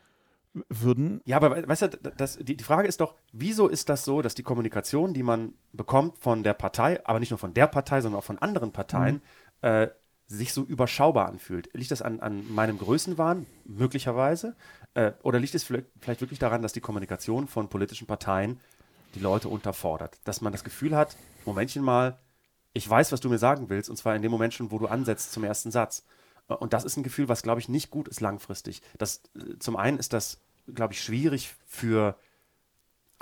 Speaker 1: würden.
Speaker 2: Ja, aber weißt du, das, die, die Frage ist doch, wieso ist das so, dass die Kommunikation, die man bekommt von der Partei, aber nicht nur von der Partei, sondern auch von anderen Parteien, mhm. äh, sich so überschaubar anfühlt. Liegt das an, an meinem Größenwahn? Möglicherweise. Äh, oder liegt es vielleicht, wirklich daran, dass die Kommunikation von politischen Parteien die Leute unterfordert. Dass man das Gefühl hat, Momentchen mal, ich weiß, was du mir sagen willst, und zwar in dem Moment schon, wo du ansetzt zum ersten Satz. Und das ist ein Gefühl, was, glaube ich, nicht gut ist langfristig. Das, zum einen ist das, glaube ich, schwierig für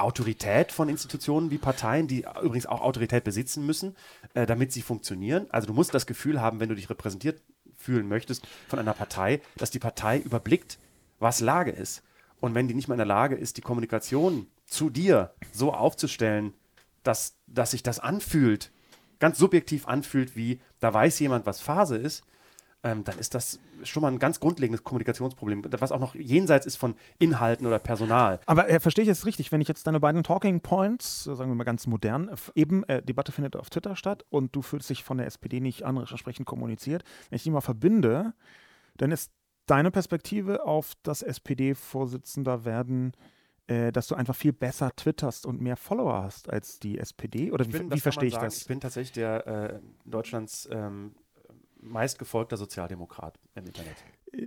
Speaker 2: Autorität von Institutionen wie Parteien, die übrigens auch Autorität besitzen müssen, äh, damit sie funktionieren. Also du musst das Gefühl haben, wenn du dich repräsentiert fühlen möchtest von einer Partei, dass die Partei überblickt, was Lage ist. Und wenn die nicht mehr in der Lage ist, die Kommunikation zu dir so aufzustellen, dass, dass sich das anfühlt, ganz subjektiv anfühlt, wie da weiß jemand, was Phase ist, ähm, dann ist das schon mal ein ganz grundlegendes Kommunikationsproblem, was auch noch jenseits ist von Inhalten oder Personal.
Speaker 1: Aber äh, verstehe ich jetzt richtig, wenn ich jetzt deine beiden Talking Points, sagen wir mal ganz modern, eben äh, Debatte findet auf Twitter statt und du fühlst dich von der SPD nicht an, entsprechend kommuniziert, wenn ich die mal verbinde, dann ist deine Perspektive auf das SPD-Vorsitzender werden äh, dass du einfach viel besser twitterst und mehr Follower hast als die SPD? Oder wie, bin, wie verstehe ich sagen, das?
Speaker 2: Ich bin tatsächlich der äh, Deutschlands ähm, meistgefolgter Sozialdemokrat im Internet.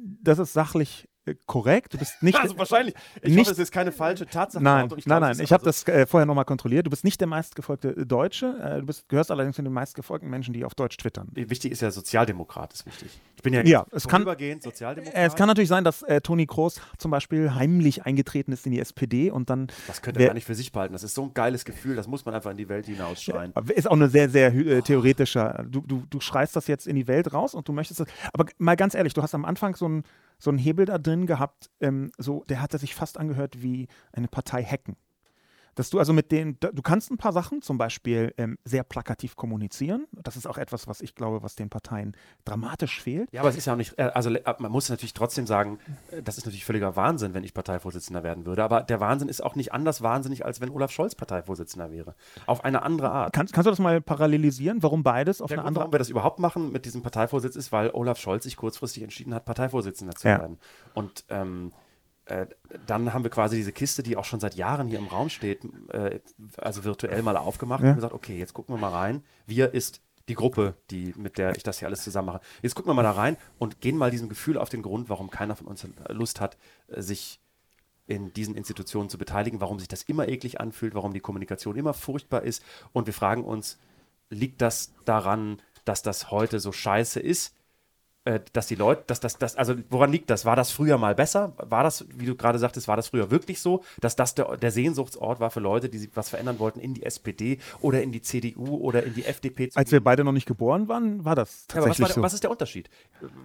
Speaker 1: Das ist sachlich korrekt. Du bist nicht.
Speaker 2: Also wahrscheinlich. Ich
Speaker 1: nicht,
Speaker 2: hoffe, es ist keine falsche Tatsache.
Speaker 1: Nein, nein,
Speaker 2: glaube,
Speaker 1: nein. Ich habe
Speaker 2: aber
Speaker 1: das äh, vorher nochmal kontrolliert. Du bist nicht der meistgefolgte äh, Deutsche. Äh, du bist, gehörst allerdings zu den meistgefolgten Menschen, die auf Deutsch twittern.
Speaker 2: Wichtig ist ja Sozialdemokrat, ist wichtig. Ich bin ja,
Speaker 1: Ja, es kann-
Speaker 2: Sozialdemokrat.
Speaker 1: Äh, es kann natürlich sein, dass äh, Toni Kroos zum Beispiel heimlich eingetreten ist in die SPD und dann
Speaker 2: das könnte er gar nicht für sich behalten. Das ist so ein geiles Gefühl, das muss man einfach in die Welt hinausschreien.
Speaker 1: Ist auch eine sehr, sehr äh, theoretischer. Du, du, du schreist das jetzt in die Welt raus und du möchtest das. Aber mal ganz ehrlich, du hast am Anfang so einen so einen Hebel da drin gehabt, ähm, so, der hatte sich fast angehört wie eine Partei hacken. Dass du also mit den, da- du kannst ein paar Sachen, zum Beispiel ähm, sehr plakativ kommunizieren. Das ist auch etwas, was ich glaube, was den Parteien dramatisch fehlt.
Speaker 2: Ja, aber es ist ja auch nicht, äh, also le- man muss natürlich trotzdem sagen, äh, das ist natürlich völliger Wahnsinn, wenn ich Parteivorsitzender werden würde. Aber der Wahnsinn ist auch nicht anders wahnsinnig, als wenn Olaf Scholz Parteivorsitzender wäre. Auf eine andere Art.
Speaker 1: Kannst, kannst du das mal parallelisieren, warum beides auf
Speaker 2: Der
Speaker 1: eine
Speaker 2: Grund,
Speaker 1: andere
Speaker 2: warum wir das überhaupt machen mit diesem Parteivorsitz ist, weil Olaf Scholz sich kurzfristig entschieden hat, Parteivorsitzender zu
Speaker 1: Ja.
Speaker 2: werden. Und ähm, äh, dann haben wir quasi diese Kiste, die auch schon seit Jahren hier im Raum steht, äh, also virtuell mal aufgemacht
Speaker 1: Ja.
Speaker 2: und gesagt, okay, jetzt gucken wir mal rein. Wir ist die Gruppe, die, mit der ich das hier alles zusammen mache. Jetzt gucken wir mal da rein und gehen mal diesem Gefühl auf den Grund, warum keiner von uns Lust hat, äh, sich in diesen Institutionen zu beteiligen, warum sich das immer eklig anfühlt, warum die Kommunikation immer furchtbar ist. Und wir fragen uns, liegt das daran, dass das heute so scheiße ist? Äh, dass die Leute, dass das, das, also woran liegt das? War das früher mal besser? War das, wie du gerade sagtest, war das früher wirklich so, dass das der, der Sehnsuchtsort war für Leute, die sich was verändern wollten in die SPD oder in die CDU oder in die FDP?
Speaker 1: Als wir beide noch nicht geboren waren, war das
Speaker 2: Ja, aber was,
Speaker 1: tatsächlich
Speaker 2: war,
Speaker 1: so.
Speaker 2: was ist der Unterschied?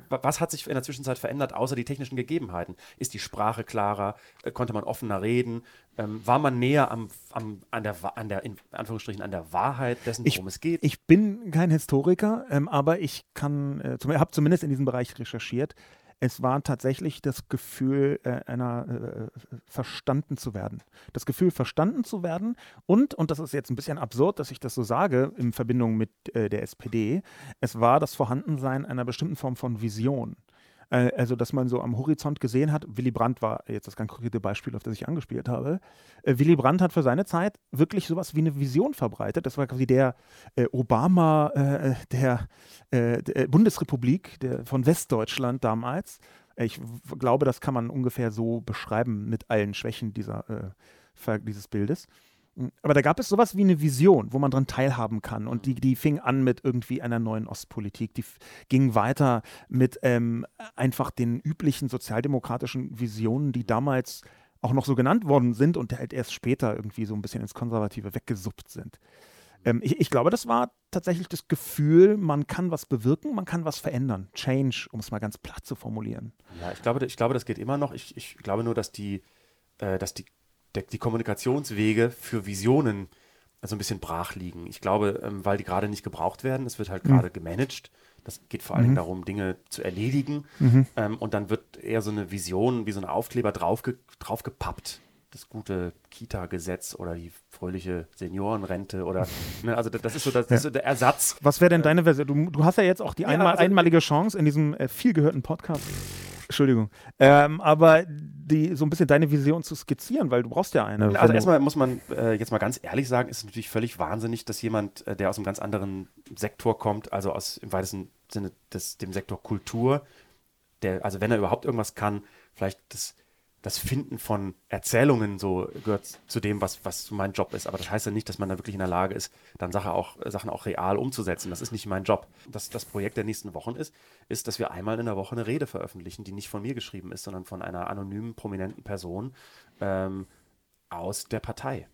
Speaker 2: Wa- Was hat sich in der Zwischenzeit verändert, außer die technischen Gegebenheiten? Ist die Sprache klarer? Äh, Konnte man offener reden? Ähm, war man näher am, am, an, der, an der, in Anführungsstrichen, an der Wahrheit dessen,
Speaker 1: Ich-
Speaker 2: worum es geht?
Speaker 1: Ich bin kein Historiker, ähm, aber ich kann, äh, zum, habe zumindest in diesem Bereich recherchiert. Es war tatsächlich das Gefühl, äh, einer äh, verstanden zu werden. Das Gefühl, verstanden zu werden. Und, und das ist jetzt ein bisschen absurd, dass ich das so sage, in Verbindung mit äh, der SPD, es war das Vorhandensein einer bestimmten Form von Vision. Äh, Also, dass man so am Horizont gesehen hat, Willy Brandt war jetzt das ganz konkrete Beispiel, auf das ich angespielt habe. Äh, Willy Brandt hat für seine Zeit wirklich sowas wie eine Vision verbreitet. Das war quasi der äh, Obama äh, der, äh, der Bundesrepublik der, von Westdeutschland damals. Äh, Ich glaube, das kann man ungefähr so beschreiben mit allen Schwächen dieser, äh, dieses Bildes. Mm, Aber da gab es sowas wie eine Vision, wo man dran teilhaben kann. Und die, die fing an mit irgendwie einer neuen Ostpolitik. Die ging weiter mit ähm, einfach den üblichen sozialdemokratischen Visionen, die damals auch noch so genannt worden sind und halt erst später irgendwie so ein bisschen ins Konservative weggesuppt sind. Ähm, ich, ich glaube, das war tatsächlich das Gefühl, man kann was bewirken, man kann was verändern. Change, um es mal ganz platt zu formulieren.
Speaker 2: Ja, ich glaube, ich glaube, das geht immer noch. Ich, ich glaube nur, dass die, äh, dass die, der, die Kommunikationswege für Visionen so ein bisschen brach liegen. Ich glaube, ähm, weil die gerade nicht gebraucht werden, es wird halt
Speaker 1: Mhm.
Speaker 2: gerade gemanagt. Das geht vor allen Dingen darum, Dinge zu erledigen.
Speaker 1: Mhm.
Speaker 2: Ähm, und dann wird eher so eine Vision, wie so ein Aufkleber draufge draufgepappt. Das gute Kita-Gesetz oder die fröhliche Seniorenrente oder, ne, also das ist so, das ist so der Ersatz.
Speaker 1: Was wäre denn deine Version? Du, du hast ja jetzt auch die
Speaker 2: Ja,
Speaker 1: einmal,
Speaker 2: also-
Speaker 1: einmalige Chance in diesem äh, viel gehörten Podcast. Entschuldigung. Ähm, aber die, so ein bisschen deine Vision zu skizzieren, weil du brauchst ja eine.
Speaker 2: Also erstmal muss man äh, jetzt mal ganz ehrlich sagen, ist natürlich völlig wahnsinnig, dass jemand, äh, der aus einem ganz anderen Sektor kommt, also aus im weitesten Sinne des, dem Sektor Kultur, der, also wenn er überhaupt irgendwas kann, vielleicht das, das Finden von Erzählungen so gehört zu dem, was, was mein Job ist. Aber das heißt ja nicht, dass man da wirklich in der Lage ist, dann Sache auch, Sachen auch real umzusetzen. Das ist nicht mein Job. Das, das Projekt der nächsten Wochen ist, ist, dass wir einmal in der Woche eine Rede veröffentlichen, die nicht von mir geschrieben ist, sondern von einer anonymen, prominenten Person ähm, aus der Partei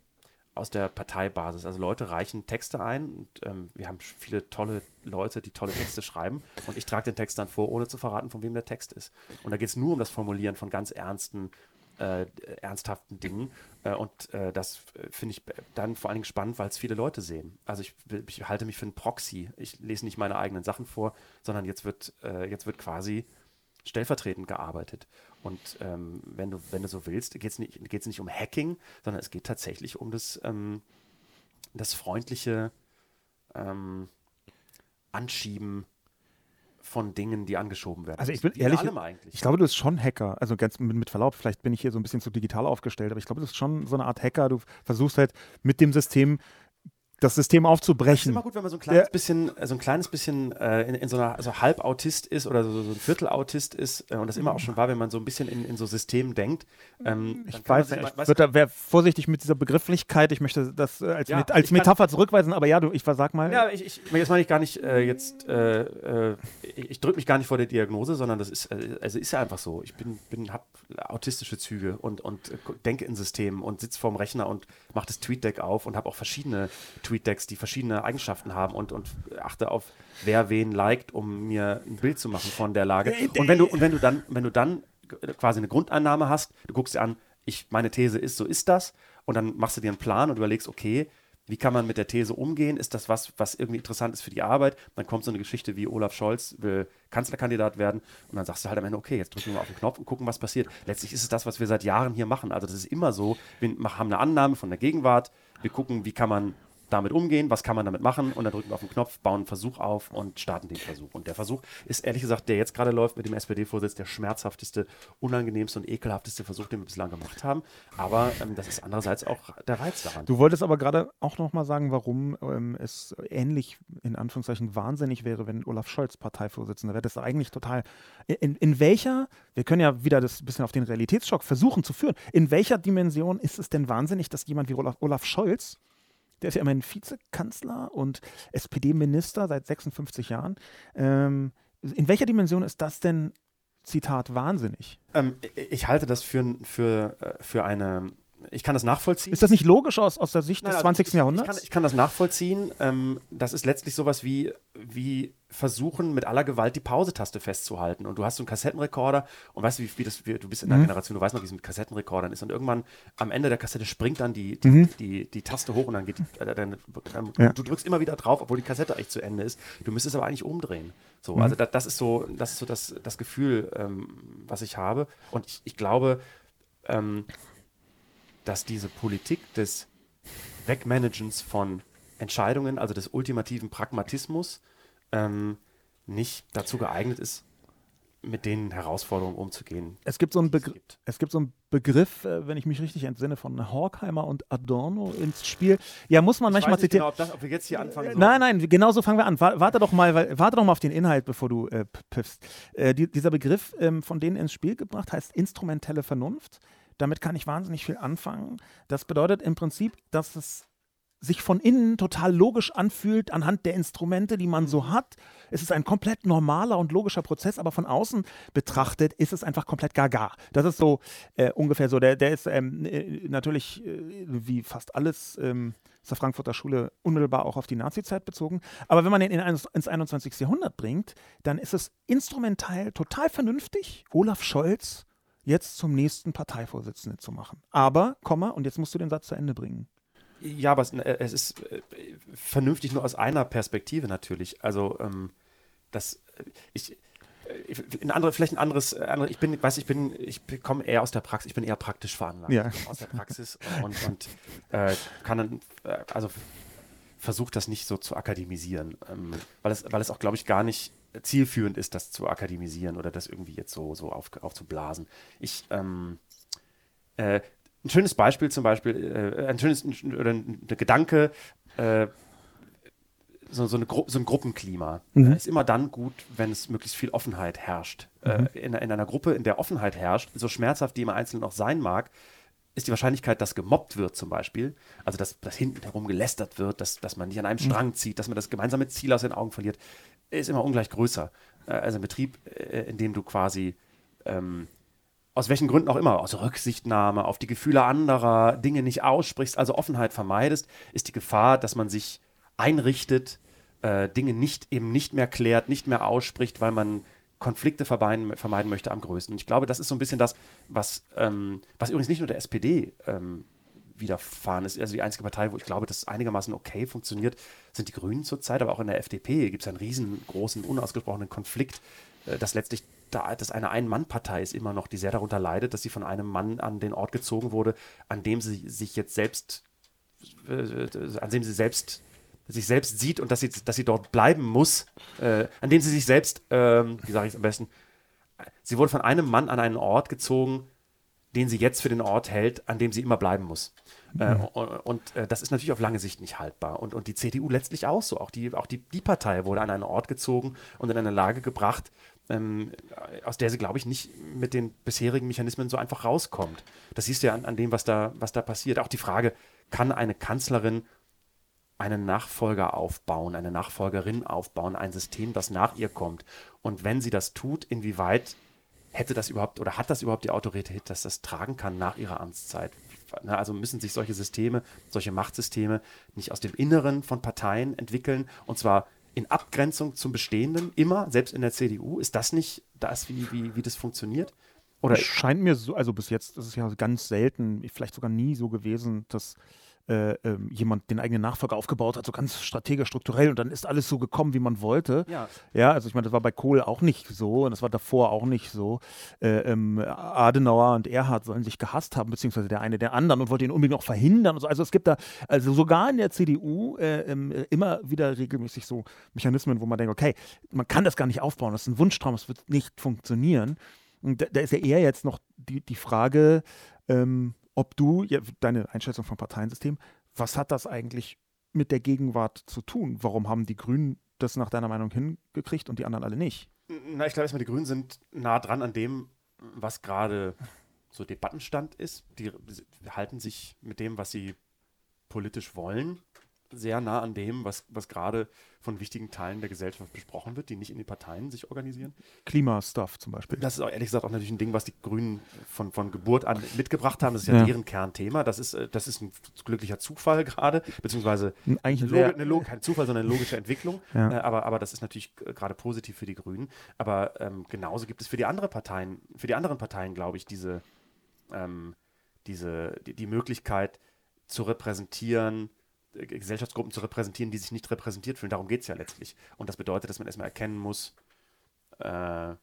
Speaker 2: aus der Parteibasis. Also Leute reichen Texte ein und ähm, wir haben viele tolle Leute, die tolle Texte schreiben und ich trage den Text dann vor, ohne zu verraten, von wem der Text ist. Und da geht es nur um das Formulieren von ganz ernsten, äh, ernsthaften Dingen äh, und äh, das äh, finde ich dann vor allen Dingen spannend, weil es viele Leute sehen. Also ich, ich halte mich für einen Proxy. Ich lese nicht meine eigenen Sachen vor, sondern jetzt wird, äh, jetzt wird quasi stellvertretend gearbeitet. Und ähm, wenn, du, wenn du so willst, geht es nicht, geht's nicht um Hacking, sondern es geht tatsächlich um das, ähm, das freundliche ähm, Anschieben von Dingen, die angeschoben werden.
Speaker 1: Also ich bin ehrlich, ich glaube, du bist schon Hacker. Also ganz mit, mit Verlaub, vielleicht bin ich hier so ein bisschen zu digital aufgestellt, aber ich glaube, du bist schon so eine Art Hacker. Du versuchst halt mit dem System das System aufzubrechen. Es ist
Speaker 2: immer gut, wenn man so ein kleines ja. bisschen, so ein kleines bisschen äh, in, in, so einer also Halbautist ist oder so, so ein Viertelautist ist äh, und das immer auch schon war, wenn man so ein bisschen in, in so Systemen denkt.
Speaker 1: Ähm, ich weiß nicht, ich würde wäre vorsichtig mit dieser Begrifflichkeit. Ich möchte das äh, als, ja, mit, als Metapher kann, zurückweisen, aber ja, du, ich sag mal.
Speaker 2: Ja, ich, ich jetzt meine ich gar nicht äh, jetzt, äh, äh, ich, ich drücke mich gar nicht vor der Diagnose, sondern das ist, also ist ja einfach so. Ich bin, bin habe autistische Züge und, und denke in Systemen und sitze vorm Rechner und mache das TweetDeck auf und habe auch verschiedene TweetDecks, die verschiedene Eigenschaften haben und, und achte auf, wer wen liked, um mir ein Bild zu machen von der Lage. Und wenn du, und wenn du dann, wenn du dann quasi eine Grundannahme hast, du guckst dir an, ich, meine These ist, so ist das, und dann machst du dir einen Plan und überlegst, okay, wie kann man mit der These umgehen? Ist das was, was irgendwie interessant ist für die Arbeit? Dann kommt so eine Geschichte wie Olaf Scholz will Kanzlerkandidat werden und dann sagst du halt am Ende, okay, jetzt drücken wir auf den Knopf und gucken, was passiert. Letztlich ist es das, was wir seit Jahren hier machen. Also das ist immer so, wir haben eine Annahme von der Gegenwart, wir gucken, wie kann man damit umgehen, was kann man damit machen und dann drücken wir auf den Knopf, bauen einen Versuch auf und starten den Versuch. Und der Versuch ist ehrlich gesagt, der jetzt gerade läuft mit dem SPD-Vorsitz, der schmerzhafteste, unangenehmste und ekelhafteste Versuch, den wir bislang gemacht haben. Aber ähm, das ist andererseits auch der Reiz daran.
Speaker 1: Du wolltest aber gerade auch nochmal sagen, warum ähm, es ähnlich, in Anführungszeichen, wahnsinnig wäre, wenn Olaf Scholz Parteivorsitzender wäre. Das ist eigentlich total. In, in welcher, wir können ja wieder das bisschen auf den Realitätsschock versuchen zu führen, in welcher Dimension ist es denn wahnsinnig, dass jemand wie Olaf, Olaf Scholz der ist ja immerhin Vizekanzler und SPD-Minister seit 56 Jahren. Ähm, in welcher Dimension ist das denn, Zitat, wahnsinnig?
Speaker 2: Ähm, ich halte das für, für, äh, für eine ich kann das nachvollziehen.
Speaker 1: Ist das nicht logisch aus, aus der Sicht Nein, des 20. Also ich, Jahrhunderts?
Speaker 2: Ich kann, ich kann, das nachvollziehen. Ähm, das ist letztlich sowas wie, wie versuchen, mit aller Gewalt die Pause-Taste festzuhalten. Und du hast so einen Kassettenrekorder und weißt du, wie, wie das, wie, du bist in der mhm. Generation, du weißt noch, wie es mit Kassettenrekordern ist. Und irgendwann am Ende der Kassette springt dann die, die, mhm. die, die, die, Taste hoch und dann geht, äh, dann, dann, ja. du drückst immer wieder drauf, obwohl die Kassette eigentlich zu Ende ist. Du müsstest aber eigentlich umdrehen. So, mhm. also da, das ist so, das ist so das, das Gefühl, ähm, was ich habe. Und ich, ich glaube, ähm, dass diese Politik des Wegmanagens von Entscheidungen, also des ultimativen Pragmatismus, ähm, nicht dazu geeignet ist, mit den Herausforderungen umzugehen.
Speaker 1: Es gibt so einen, Begr gibt. Es gibt so einen Begriff, äh, wenn ich mich richtig entsinne, von Horkheimer und Adorno ins Spiel. Ja, muss man ich manchmal zitieren. Genau, ob, das, ob, wir jetzt hier anfangen sollen. Nein, nein, genau so fangen wir an. Warte doch mal, warte doch mal auf den Inhalt, bevor du äh, piffst. Äh, die, dieser Begriff ähm, von denen ins Spiel gebracht heißt instrumentelle Vernunft. Damit kann ich wahnsinnig viel anfangen. Das bedeutet im Prinzip, dass es sich von innen total logisch anfühlt anhand der Instrumente, die man so mhm. hat. Es ist ein komplett normaler und logischer Prozess, aber von außen betrachtet ist es einfach komplett gaga. Das ist so äh, ungefähr so. Der, der ist ähm, äh, natürlich äh, wie fast alles ähm, aus der Frankfurter Schule unmittelbar auch auf die Nazi-Zeit bezogen. Aber wenn man ihn in, ins 21. Jahrhundert bringt, dann ist es instrumental total vernünftig. Olaf Scholz jetzt zum nächsten Parteivorsitzenden zu machen. Aber, Komma, und jetzt musst du den Satz zu Ende bringen.
Speaker 2: Ja, aber es, äh, es ist äh, vernünftig nur aus einer Perspektive natürlich. Also, ähm, das, äh, ich, ein andere, vielleicht ein anderes, andere, ich bin, weiß ich bin, ich komme eher aus der Praxis, ich bin eher praktisch veranlagt. Ja. Aus der Praxis und, und äh, kann dann, also versucht das nicht so zu akademisieren, ähm, weil, es, weil es auch, glaube ich, gar nicht zielführend ist, das zu akademisieren oder das irgendwie jetzt so, so auf, aufzublasen. Ich, ähm, äh, ein schönes Beispiel zum Beispiel, äh, ein schönes ein, oder ein, ein Gedanke, äh, so, so, eine so, ein Gruppenklima mhm. ist immer dann gut, wenn es möglichst viel Offenheit herrscht. Äh, mhm. in, in, einer Gruppe, in der Offenheit herrscht, so schmerzhaft die im Einzelnen auch sein mag, ist die Wahrscheinlichkeit, dass gemobbt wird zum Beispiel, also dass, dass hinten herum gelästert wird, dass, dass man nicht an einem mhm. Strang zieht, dass man das gemeinsame Ziel aus den Augen verliert, ist immer ungleich größer. Äh, also ein Betrieb, äh, in dem du quasi ähm, aus welchen Gründen auch immer, aus Rücksichtnahme auf die Gefühle anderer, Dinge nicht aussprichst, also Offenheit vermeidest, ist die Gefahr, dass man sich einrichtet, äh, Dinge nicht eben nicht mehr klärt, nicht mehr ausspricht, weil man Konflikte vermeiden, vermeiden möchte am größten. Und ich glaube, das ist so ein bisschen das, was, ähm, was übrigens nicht nur der SPD ähm, widerfahren ist. Also die einzige Partei, wo ich glaube, dass es einigermaßen okay funktioniert, sind die Grünen zurzeit, aber auch in der FDP gibt es einen riesengroßen, unausgesprochenen Konflikt, äh, dass letztlich da, dass eine Ein-Mann-Partei ist immer noch, die sehr darunter leidet, dass sie von einem Mann an den Ort gezogen wurde, an dem sie sich jetzt selbst, äh, an dem sie selbst sich selbst sieht und dass sie, dass sie dort bleiben muss, äh, an dem sie sich selbst, ähm, wie sage ich es am besten, sie wurde von einem Mann an einen Ort gezogen, den sie jetzt für den Ort hält, an dem sie immer bleiben muss. Mhm. und, und äh, das ist natürlich auf lange Sicht nicht haltbar. Und, und die CDU letztlich auch so. Auch die, auch die, die Partei wurde an einen Ort gezogen und in eine Lage gebracht, ähm, aus der sie, glaube ich, nicht mit den bisherigen Mechanismen so einfach rauskommt. Das siehst du ja an, an dem, was da, was da passiert. Auch die Frage, kann eine Kanzlerin einen Nachfolger aufbauen, eine Nachfolgerin aufbauen, ein System, das nach ihr kommt. Und wenn sie das tut, inwieweit hätte das überhaupt oder hat das überhaupt die Autorität, dass das tragen kann nach ihrer Amtszeit? Also müssen sich solche Systeme, solche Machtsysteme nicht aus dem Inneren von Parteien entwickeln und zwar in Abgrenzung zum Bestehenden, immer, selbst in der CDU. Ist das nicht das, wie, wie, wie das funktioniert?
Speaker 1: Oder scheint mir so, also bis jetzt ist es ja ganz selten, vielleicht sogar nie so gewesen, dass äh, äh, jemand den eigenen Nachfolger aufgebaut hat, so ganz strategisch, strukturell und dann ist alles so gekommen, wie man wollte. Ja, ja also ich meine, das war bei Kohl auch nicht so und das war davor auch nicht so. Äh, ähm, Adenauer und Erhard sollen sich gehasst haben, beziehungsweise der eine der anderen und wollte ihn unbedingt auch verhindern so. Also es gibt da, also sogar in der CDU äh, ähm, immer wieder regelmäßig so Mechanismen, wo man denkt, okay, man kann das gar nicht aufbauen, das ist ein Wunschtraum, das wird nicht funktionieren. Und da, da ist ja eher jetzt noch die, die Frage, ähm, ob du, ja, deine Einschätzung vom Parteiensystem, was hat das eigentlich mit der Gegenwart zu tun? Warum haben die Grünen das nach deiner Meinung hingekriegt und die anderen alle nicht?
Speaker 2: Na, ich glaube erstmal, die Grünen sind nah dran an dem, was gerade so Debattenstand ist. Die halten sich mit dem, was sie politisch wollen, sehr nah an dem, was, was gerade von wichtigen Teilen der Gesellschaft besprochen wird, die nicht in den Parteien sich organisieren.
Speaker 1: Klimastuff zum Beispiel.
Speaker 2: Das ist auch ehrlich gesagt auch natürlich ein Ding, was die Grünen von, von Geburt an mitgebracht haben. Das ist ja, ja. deren Kernthema. Das ist, äh, das ist ein glücklicher Zufall gerade, beziehungsweise
Speaker 1: Eigentlich
Speaker 2: eine, eine Log kein Zufall, sondern eine logische Entwicklung. Ja. Äh, aber, aber das ist natürlich gerade positiv für die Grünen. Aber ähm, genauso gibt es für die anderen Parteien, für die anderen Parteien, glaube ich, diese, ähm, diese, die, die Möglichkeit zu repräsentieren, Gesellschaftsgruppen zu repräsentieren, die sich nicht repräsentiert fühlen. Darum geht es ja letztlich. Und das bedeutet, dass man erstmal erkennen muss, äh,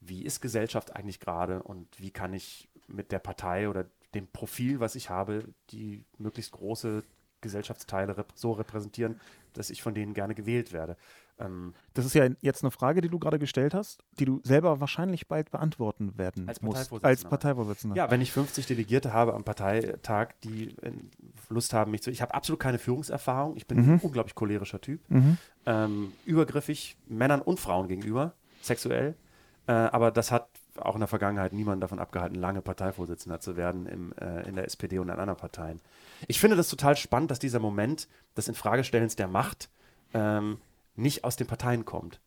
Speaker 2: wie ist Gesellschaft eigentlich gerade und wie kann ich mit der Partei oder dem Profil, was ich habe, die möglichst große Gesellschaftsteile rep so repräsentieren, dass ich von denen gerne gewählt werde.
Speaker 1: Ähm, das ist ja jetzt eine Frage, die du gerade gestellt hast, die du selber wahrscheinlich bald beantworten werden
Speaker 2: als
Speaker 1: musst.
Speaker 2: Parteivorsitzender. Als Parteivorsitzender. Ja, wenn ich 50 Delegierte habe am Parteitag, die äh, Lust haben, mich zu. Ich habe absolut keine Führungserfahrung. Ich bin mhm. ein unglaublich cholerischer Typ. Mhm. Ähm, übergriffig Männern und Frauen gegenüber, sexuell. Äh, aber das hat auch in der Vergangenheit niemanden davon abgehalten, lange Parteivorsitzender zu werden im, äh, in der SPD und in anderen Parteien. Ich finde das total spannend, dass dieser Moment des Infragestellens der Macht ähm, nicht aus den Parteien kommt.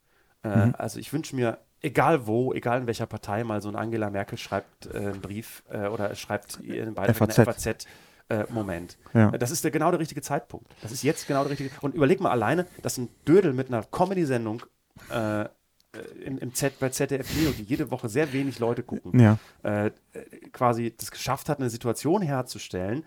Speaker 2: Äh, mhm. Also ich wünsche mir, egal wo, egal in welcher Partei, mal so ein Angela Merkel schreibt äh, einen Brief äh, oder schreibt einen Beitrag FAZ. in der FAZ. Äh, Moment. Ja. Äh, das ist der, genau der richtige Zeitpunkt. Das ist jetzt genau der richtige. Und überleg mal alleine, dass ein Dödel mit einer Comedy-Sendung äh, im, im Z, bei ZDF Neo, die jede Woche sehr wenig Leute gucken, ja. äh, quasi das geschafft hat, eine Situation herzustellen,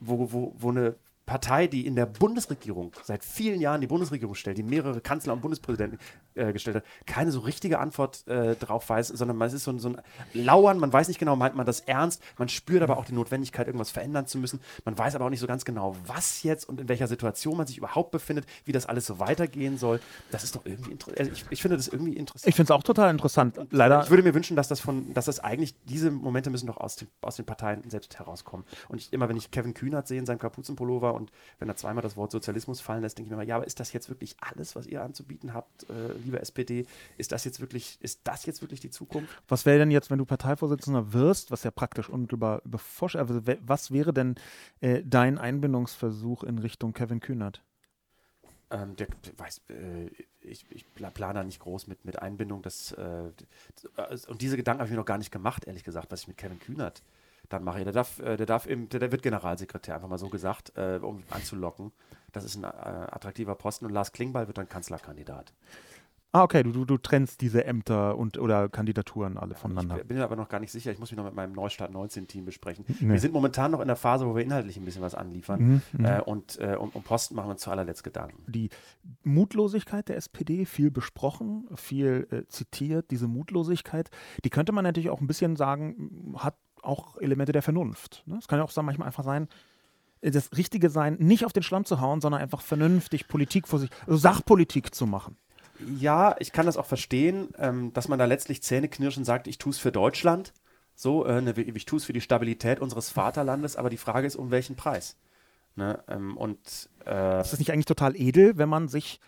Speaker 2: wo, wo, wo eine Partei, die in der Bundesregierung seit vielen Jahren die Bundesregierung stellt, die mehrere Kanzler und Bundespräsidenten äh, gestellt hat, keine so richtige Antwort äh, drauf weiß, sondern man ist so, so, ein Lauern, man weiß nicht genau, meint man das ernst, man spürt aber auch die Notwendigkeit, irgendwas verändern zu müssen, man weiß aber auch nicht so ganz genau, was jetzt und in welcher Situation man sich überhaupt befindet, wie das alles so weitergehen soll. Das ist doch irgendwie interessant. Also ich, ich, finde das irgendwie interessant.
Speaker 1: Ich finde es auch total interessant. Leider.
Speaker 2: Ich würde mir wünschen, dass das von, dass das eigentlich, diese Momente müssen doch aus, den, aus den Parteien selbst herauskommen. Und ich, immer wenn ich Kevin Kühnert sehe in seinem Kapuzenpullover und wenn er zweimal das Wort Sozialismus fallen lässt, denke ich mir mal, ja, aber ist das jetzt wirklich alles, was ihr anzubieten habt, äh, liebe SPD? Ist das jetzt wirklich, ist das jetzt wirklich die Zukunft?
Speaker 1: Was wäre denn jetzt, wenn du Parteivorsitzender wirst, was ja praktisch unmittelbar beforscht, also was wäre denn äh, dein Einbindungsversuch in Richtung Kevin Kühnert?
Speaker 2: Ähm, der, weiß, äh, ich, ich plane da nicht groß mit, mit Einbindung. Das, äh, und diese Gedanken habe ich mir noch gar nicht gemacht, ehrlich gesagt, was ich mit Kevin Kühnert dann mache. Der darf, äh, der darf im, der, der, wird Generalsekretär, einfach mal so gesagt, äh, um anzulocken. Das ist ein äh, attraktiver Posten und Lars Klingbeil wird dann Kanzlerkandidat.
Speaker 1: Ah, okay, du, du, du trennst diese Ämter und oder Kandidaturen alle voneinander.
Speaker 2: Ich bin mir aber noch gar nicht sicher. Ich muss mich noch mit meinem Neustart 19-Team besprechen. Nee. Wir sind momentan noch in der Phase, wo wir inhaltlich ein bisschen was anliefern. Mhm, mhm, äh, und äh, um, um, Posten machen wir uns zu allerletzt Gedanken.
Speaker 1: Die Mutlosigkeit der SPD, viel besprochen, viel äh, zitiert, diese Mutlosigkeit, die könnte man natürlich auch ein bisschen sagen, hat auch Elemente der Vernunft. Ne? Es kann ja auch manchmal einfach sein, äh, das Richtige sein, nicht auf den Schlamm zu hauen, sondern einfach vernünftig Politik vor sich, also Sachpolitik zu machen.
Speaker 2: Ja, ich kann das auch verstehen, ähm, dass man da letztlich zähneknirschend sagt, ich tue es für Deutschland. So, äh, ne, ich tue es für die Stabilität unseres Vaterlandes, aber die Frage ist, um welchen Preis? Ne? Ähm, und
Speaker 1: äh, ist das nicht eigentlich total edel, wenn man sich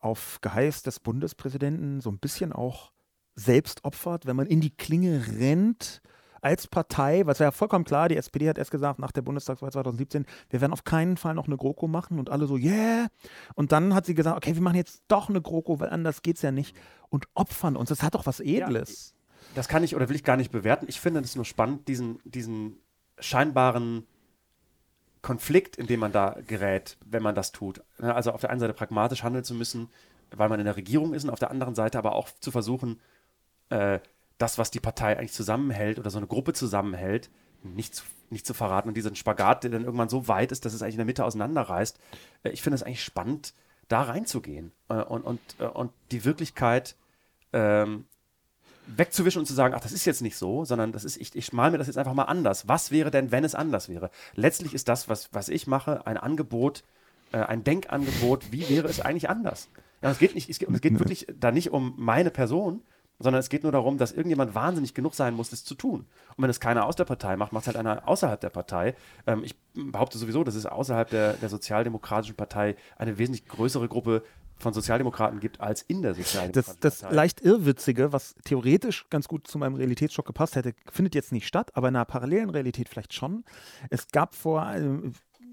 Speaker 1: auf Geheiß des Bundespräsidenten so ein bisschen auch selbst opfert, wenn man in die Klinge rennt als Partei, was ja vollkommen klar, die SPD hat erst gesagt nach der Bundestagswahl 2017, wir werden auf keinen Fall noch eine GroKo machen und alle so, yeah. Und dann hat sie gesagt, okay, wir machen jetzt doch eine GroKo, weil anders geht es ja nicht und opfern uns. Das hat doch was Edles.
Speaker 2: Ja, das kann ich oder will ich gar nicht bewerten. Ich finde es nur spannend, diesen, diesen scheinbaren Konflikt, in dem man da gerät, wenn man das tut. Also auf der einen Seite pragmatisch handeln zu müssen, weil man in der Regierung ist und auf der anderen Seite aber auch zu versuchen, äh, das, was die Partei eigentlich zusammenhält oder so eine Gruppe zusammenhält, nicht zu, nicht zu verraten und diesen Spagat, der dann irgendwann so weit ist, dass es eigentlich in der Mitte auseinanderreißt. Äh, ich finde es eigentlich spannend, da reinzugehen äh, und, und, äh, und die Wirklichkeit ähm, wegzuwischen und zu sagen, ach, das ist jetzt nicht so, sondern das ist, ich, ich mal mir das jetzt einfach mal anders. Was wäre denn, wenn es anders wäre? Letztlich ist das, was, was ich mache, ein Angebot, äh, ein Denkangebot, wie wäre es eigentlich anders? Ja, es geht nicht, es geht, es geht wirklich da nicht um meine Person, sondern es geht nur darum, dass irgendjemand wahnsinnig genug sein muss, das zu tun. Und wenn es keiner aus der Partei macht, macht es halt einer außerhalb der Partei. Ähm, ich behaupte sowieso, dass es außerhalb der, der Sozialdemokratischen Partei eine wesentlich größere Gruppe von Sozialdemokraten gibt als in der Sozialdemokratischen
Speaker 1: das, das leicht Irrwitzige, was theoretisch ganz gut zu meinem Realitätsschock gepasst hätte, findet jetzt nicht statt, aber in einer parallelen Realität vielleicht schon. Es gab vor,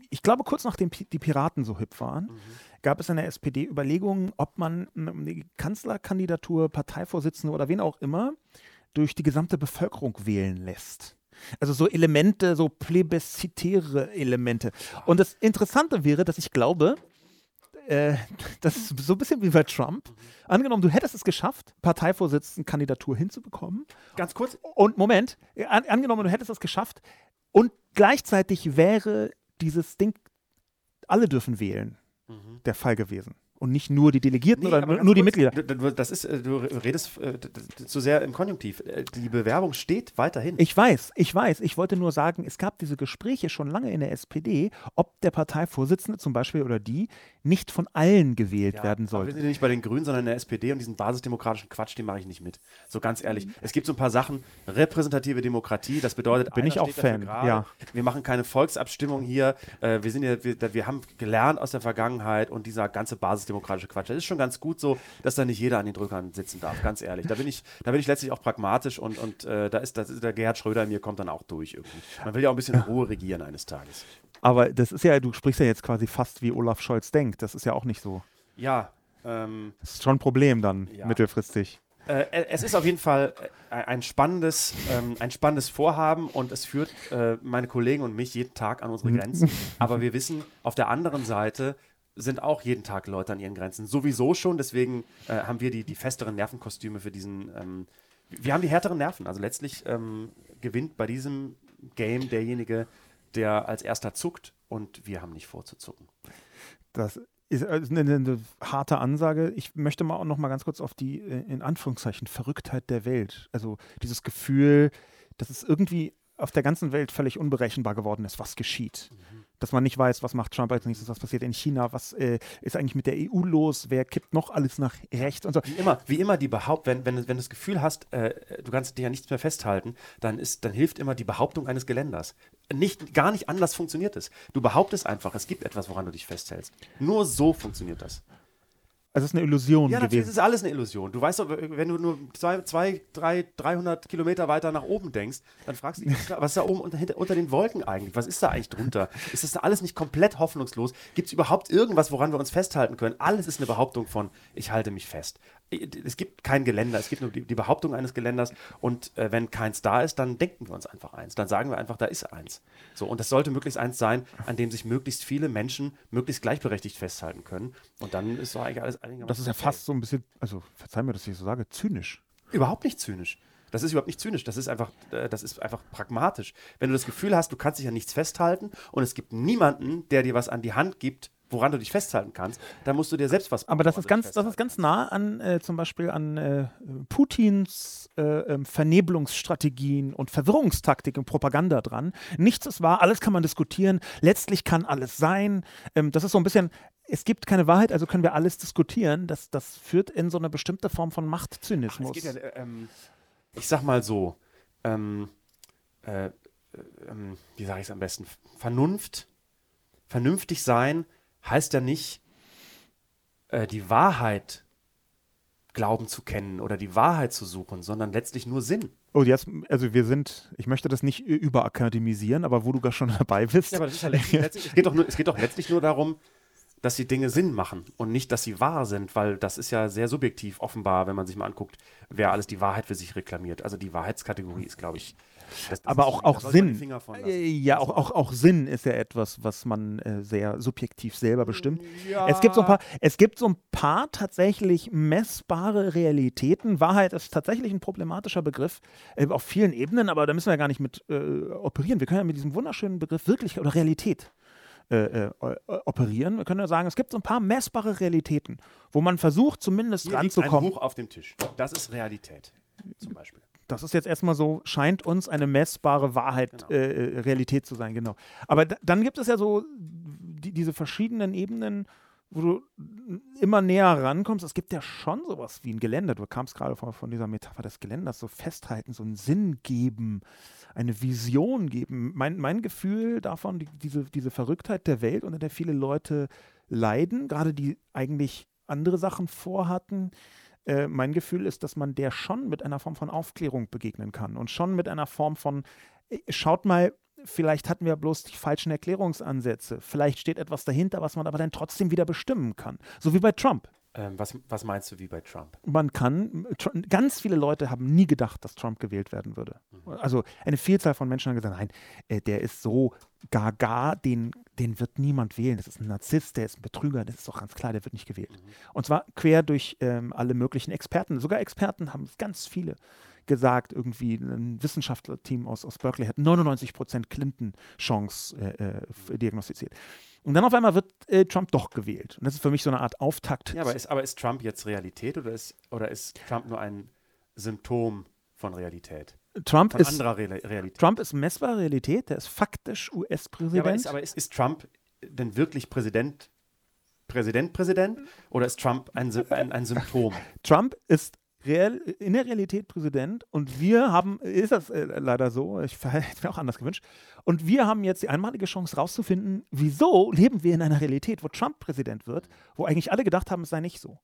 Speaker 1: ich glaube kurz nachdem die Piraten so hip waren, mhm gab es in der SPD Überlegungen, ob man eine Kanzlerkandidatur, Parteivorsitzende oder wen auch immer durch die gesamte Bevölkerung wählen lässt. Also so Elemente, so plebiszitäre Elemente. Und das Interessante wäre, dass ich glaube, äh, das ist so ein bisschen wie bei Trump. Angenommen, du hättest es geschafft, Parteivorsitzendenkandidatur hinzubekommen.
Speaker 2: Ganz kurz.
Speaker 1: Und Moment, an, angenommen, du hättest es geschafft und gleichzeitig wäre dieses Ding, alle dürfen wählen der Fall gewesen und nicht nur die Delegierten nee, oder nur die kurz, Mitglieder.
Speaker 2: Das ist, äh, du redest äh, zu sehr im Konjunktiv. Äh, die Bewerbung steht weiterhin.
Speaker 1: Ich weiß, ich weiß. Ich wollte nur sagen, es gab diese Gespräche schon lange in der SPD, ob der Parteivorsitzende zum Beispiel oder die nicht von allen gewählt ja, werden soll.
Speaker 2: Wir sind nicht bei den Grünen, sondern in der SPD und diesen basisdemokratischen Quatsch, den mache ich nicht mit. So ganz ehrlich. Mhm. Es gibt so ein paar Sachen, repräsentative Demokratie, das bedeutet,
Speaker 1: bin ich auch Fan. Ja.
Speaker 2: Wir machen keine Volksabstimmung hier. Wir sind ja, wir, wir haben gelernt aus der Vergangenheit und dieser ganze Basis demokratische Quatsch. Das ist schon ganz gut so, dass da nicht jeder an den Drückern sitzen darf, ganz ehrlich. Da bin ich, da bin ich letztlich auch pragmatisch und, und äh, da ist, das ist der Gerhard Schröder in mir kommt dann auch durch irgendwie. Man will ja auch ein bisschen in Ruhe regieren eines Tages.
Speaker 1: Aber das ist ja, du sprichst ja jetzt quasi fast wie Olaf Scholz denkt. Das ist ja auch nicht so.
Speaker 2: Ja.
Speaker 1: Ähm, das ist schon ein Problem dann, ja. mittelfristig.
Speaker 2: Äh, äh es ist auf jeden Fall äh, ein spannendes, ähm, ein spannendes Vorhaben und es führt äh, meine Kollegen und mich jeden Tag an unsere Grenzen. Aber wir wissen auf der anderen Seite, sind auch jeden Tag Leute an ihren Grenzen. Sowieso schon, deswegen äh, haben wir die, die festeren Nervenkostüme für diesen. Ähm, wir haben die härteren Nerven. Also letztlich ähm, gewinnt bei diesem Game derjenige, der als erster zuckt und wir haben nicht vorzuzucken.
Speaker 1: Das ist eine, eine, harte Ansage. Ich möchte mal auch noch mal ganz kurz auf die, äh, in Anführungszeichen, Verrücktheit der Welt. Also dieses Gefühl, dass es irgendwie auf der ganzen Welt völlig unberechenbar geworden ist, was geschieht. Mhm dass man nicht weiß, was macht Trump als nächstes, was passiert in China, was äh, ist eigentlich mit der EU los, wer kippt noch alles nach rechts und so.
Speaker 2: Wie immer, wie immer die Behaupt, wenn, wenn, wenn du das Gefühl hast, äh, du kannst dir ja nichts mehr festhalten, dann, ist, dann hilft immer die Behauptung eines Geländers. Nicht, gar nicht anders funktioniert es. Du behauptest einfach, es gibt etwas, woran du dich festhältst. Nur so funktioniert das.
Speaker 1: Also es ist eine Illusion
Speaker 2: ja,
Speaker 1: gewesen. Ja,
Speaker 2: es ist alles eine Illusion. Du weißt doch, wenn du nur zwei, zwei, drei, 300 Kilometer weiter nach oben denkst, dann fragst du dich, was ist da oben unter, hinter, unter den Wolken eigentlich? Was ist da eigentlich drunter? Ist das da alles nicht komplett hoffnungslos? Gibt es überhaupt irgendwas, woran wir uns festhalten können? Alles ist eine Behauptung von, ich halte mich fest es gibt kein Geländer, es gibt nur die, die Behauptung eines Geländers und äh, wenn keins da ist, dann denken wir uns einfach eins. Dann sagen wir einfach, da ist eins. So, und das sollte möglichst eins sein, an dem sich möglichst viele Menschen möglichst gleichberechtigt festhalten können. Und dann ist doch eigentlich alles
Speaker 1: Das ist ja fast so ein bisschen, also verzeih mir, dass ich so sage, zynisch.
Speaker 2: Überhaupt nicht zynisch. Das ist überhaupt nicht zynisch, das ist einfach, äh, das ist einfach pragmatisch. Wenn du das Gefühl hast, du kannst dich an nichts festhalten und es gibt niemanden, der dir was an die Hand gibt, woran du dich festhalten kannst, dann musst du dir selbst was.
Speaker 1: Aber das ist ganz, das ist ganz nah an äh, zum Beispiel an äh, Putins äh, ähm, Vernebelungsstrategien und Verwirrungstaktik und Propaganda dran. Nichts ist wahr, alles kann man diskutieren. Letztlich kann alles sein. Ähm, das ist so ein bisschen. Es gibt keine Wahrheit, also können wir alles diskutieren. Das, das führt in so eine bestimmte Form von Machtzynismus.
Speaker 2: Ach, ja, ähm, ich sag mal so. Ähm, äh, äh, ähm, wie sage ich es am besten, Vernunft, vernünftig sein heißt ja nicht, äh, die Wahrheit glauben zu kennen oder die Wahrheit zu suchen, sondern letztlich nur Sinn.
Speaker 1: Oh, jetzt, also wir sind, ich möchte das nicht überakademisieren, aber wo du gar schon dabei bist.
Speaker 2: Ja, aber das ist ja letztlich, letztlich, es, geht doch nur, es geht doch letztlich nur darum, dass die Dinge Sinn machen und nicht, dass sie wahr sind, weil das ist ja sehr subjektiv offenbar, wenn man sich mal anguckt, wer alles die Wahrheit für sich reklamiert. Also die Wahrheitskategorie ist, glaube ich,
Speaker 1: das, das aber auch, auch Sinn. Äh, ja, auch, auch, auch Sinn ist ja etwas, was man äh, sehr subjektiv selber bestimmt. Ja. Es, gibt so ein paar, es gibt so ein paar tatsächlich messbare Realitäten. Wahrheit ist tatsächlich ein problematischer Begriff äh, auf vielen Ebenen, aber da müssen wir gar nicht mit äh, operieren. Wir können ja mit diesem wunderschönen Begriff wirklich oder Realität äh, äh, operieren. Wir können ja sagen, es gibt so ein paar messbare Realitäten, wo man versucht, zumindest Hier ranzukommen.
Speaker 2: Liegt ein Buch auf dem Tisch. Das ist Realität, zum Beispiel.
Speaker 1: Das ist jetzt erstmal so, scheint uns eine messbare Wahrheit, genau. äh, äh Realität zu sein, genau. Aber dann gibt es ja so die, diese verschiedenen Ebenen, wo du immer näher rankommst. Es gibt ja schon sowas wie ein Geländer. Du kamst gerade von, von dieser Metapher des Geländers, so festhalten, so einen Sinn geben eine Vision geben. Mein, mein Gefühl davon, die, diese, diese Verrücktheit der Welt, unter der viele Leute leiden, gerade die eigentlich andere Sachen vorhatten, äh, mein Gefühl ist, dass man der schon mit einer Form von Aufklärung begegnen kann und schon mit einer Form von, äh, schaut mal, vielleicht hatten wir bloß die falschen Erklärungsansätze, vielleicht steht etwas dahinter, was man aber dann trotzdem wieder bestimmen kann. So wie bei Trump.
Speaker 2: Ähm, was, was meinst du wie bei Trump?
Speaker 1: Man kann, ganz viele Leute haben nie gedacht, dass Trump gewählt werden würde. Mhm. Also eine Vielzahl von Menschen haben gesagt, nein, äh, der ist so gaga, den, den wird niemand wählen. Das ist ein Narzisst, der ist ein Betrüger, das ist doch ganz klar, der wird nicht gewählt. Mhm. Und zwar quer durch ähm, alle möglichen Experten. Sogar Experten haben ganz viele gesagt, irgendwie ein Wissenschaftlerteam aus, aus Berkeley hat 99% Clinton-Chance äh, äh, diagnostiziert. Und dann auf einmal wird äh, Trump doch gewählt. Und das ist für mich so eine Art Auftakt.
Speaker 2: Ja, aber ist, aber ist Trump jetzt Realität oder ist, oder ist Trump nur ein Symptom von Realität?
Speaker 1: Trump
Speaker 2: von
Speaker 1: ist,
Speaker 2: anderer Re Realität.
Speaker 1: Trump ist messbare Realität, der ist faktisch US-Präsident. Ja,
Speaker 2: aber, ist, aber ist, ist Trump denn wirklich Präsident, Präsident, Präsident? Oder ist Trump ein, ein, ein Symptom?
Speaker 1: Trump ist real, in der Realität Präsident und wir haben, ist das äh, leider so, ich hätte mir auch anders gewünscht, und wir haben jetzt die einmalige Chance rauszufinden, wieso leben wir in einer Realität, wo Trump Präsident wird, wo eigentlich alle gedacht haben, es sei nicht so.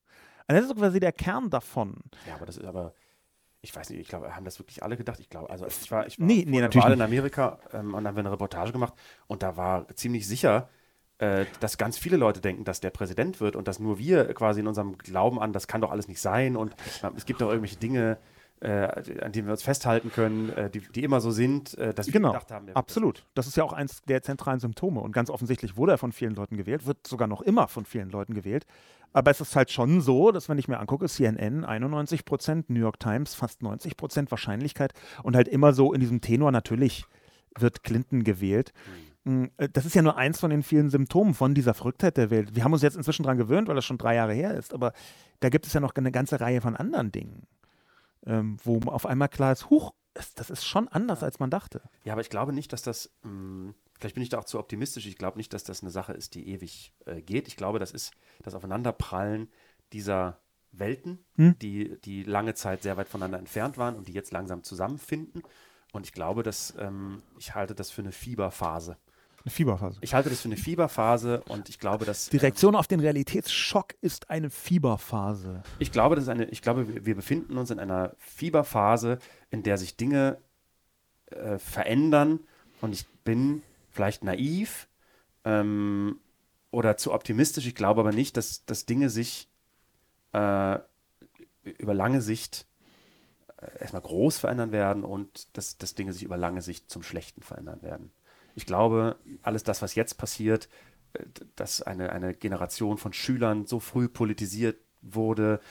Speaker 1: Also das ist quasi der Kern davon.
Speaker 2: Ja, aber das ist aber, ich weiß nicht, ich glaube, haben das wirklich alle gedacht? Ich glaube, also ich war, ich
Speaker 1: war nee, nee, natürlich
Speaker 2: in Amerika ähm, und dann haben wir eine Reportage gemacht und da war ziemlich sicher, äh, dass ganz viele Leute denken, dass der Präsident wird und dass nur wir quasi in unserem Glauben an, das kann doch alles nicht sein und äh, es gibt doch irgendwelche Dinge, äh, an denen wir uns festhalten können, äh, die, die, immer so sind, äh, dass wir
Speaker 1: genau, gedacht haben. Absolut. Das ist ja auch eins der zentralen Symptome. Und ganz offensichtlich wurde er von vielen Leuten gewählt, wird sogar noch immer von vielen Leuten gewählt. Aber es ist halt schon so, dass wenn ich mir angucke, CNN 91 Prozent, New York Times fast 90 Prozent Wahrscheinlichkeit und halt immer so in diesem Tenor, natürlich wird Clinton gewählt. Mhm. Das ist ja nur eins von den vielen Symptomen von dieser Verrücktheit der Welt. Wir haben uns jetzt inzwischen daran gewöhnt, weil das schon drei Jahre her ist, aber da gibt es ja noch eine ganze Reihe von anderen Dingen ähm, wo auf einmal klar ist, huch, das ist schon anders, als man dachte.
Speaker 2: Ja, aber ich glaube nicht, dass das, mh, hm, vielleicht bin ich da auch zu optimistisch, ich glaube nicht, dass das eine Sache ist, die ewig äh, geht. Ich glaube, das ist das Aufeinanderprallen dieser Welten, hm? die, die lange Zeit sehr weit voneinander entfernt waren und die jetzt langsam zusammenfinden. Und ich glaube, dass ähm, ich halte das für eine Fieberphase.
Speaker 1: Eine Fieberphase.
Speaker 2: Ich halte das für eine Fieberphase und ich glaube, dass.
Speaker 1: Die Reaktion äh, auf den Realitätsschock ist eine Fieberphase.
Speaker 2: Ich glaube, das ist eine, ich glaube, wir befinden uns in einer Fieberphase, in der sich Dinge äh, verändern und ich bin vielleicht naiv ähm, oder zu optimistisch. Ich glaube aber nicht, dass, dass Dinge sich äh, über lange Sicht äh, erstmal groß verändern werden und dass, dass Dinge sich über lange Sicht zum Schlechten verändern werden ich glaube, alles das, was jetzt passiert, äh, dass eine, eine Generation von Schülern so früh politisiert wurde,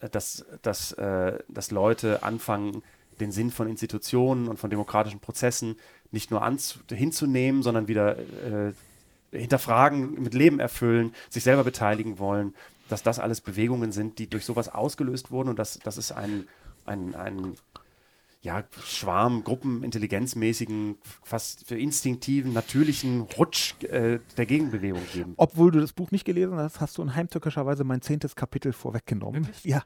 Speaker 2: äh, dass, dass, äh, dass Leute anfangen, den Sinn von Institutionen und von demokratischen Prozessen nicht nur hinzunehmen, sondern wieder äh, hinterfragen, mit Leben erfüllen, sich selber beteiligen wollen, dass das alles Bewegungen sind, die durch sowas ausgelöst wurden. Und dass, dass es ein, ein, ein ja, Schwarm, Gruppen, intelligenzmäßigen, fast für instinktiven, natürlichen Rutsch äh, der Gegenbewegung geben.
Speaker 1: Obwohl du das Buch nicht gelesen hast, hast du in heimtückischerweise mein zehntes Kapitel vorweggenommen.
Speaker 2: Wirklich?
Speaker 1: Ja,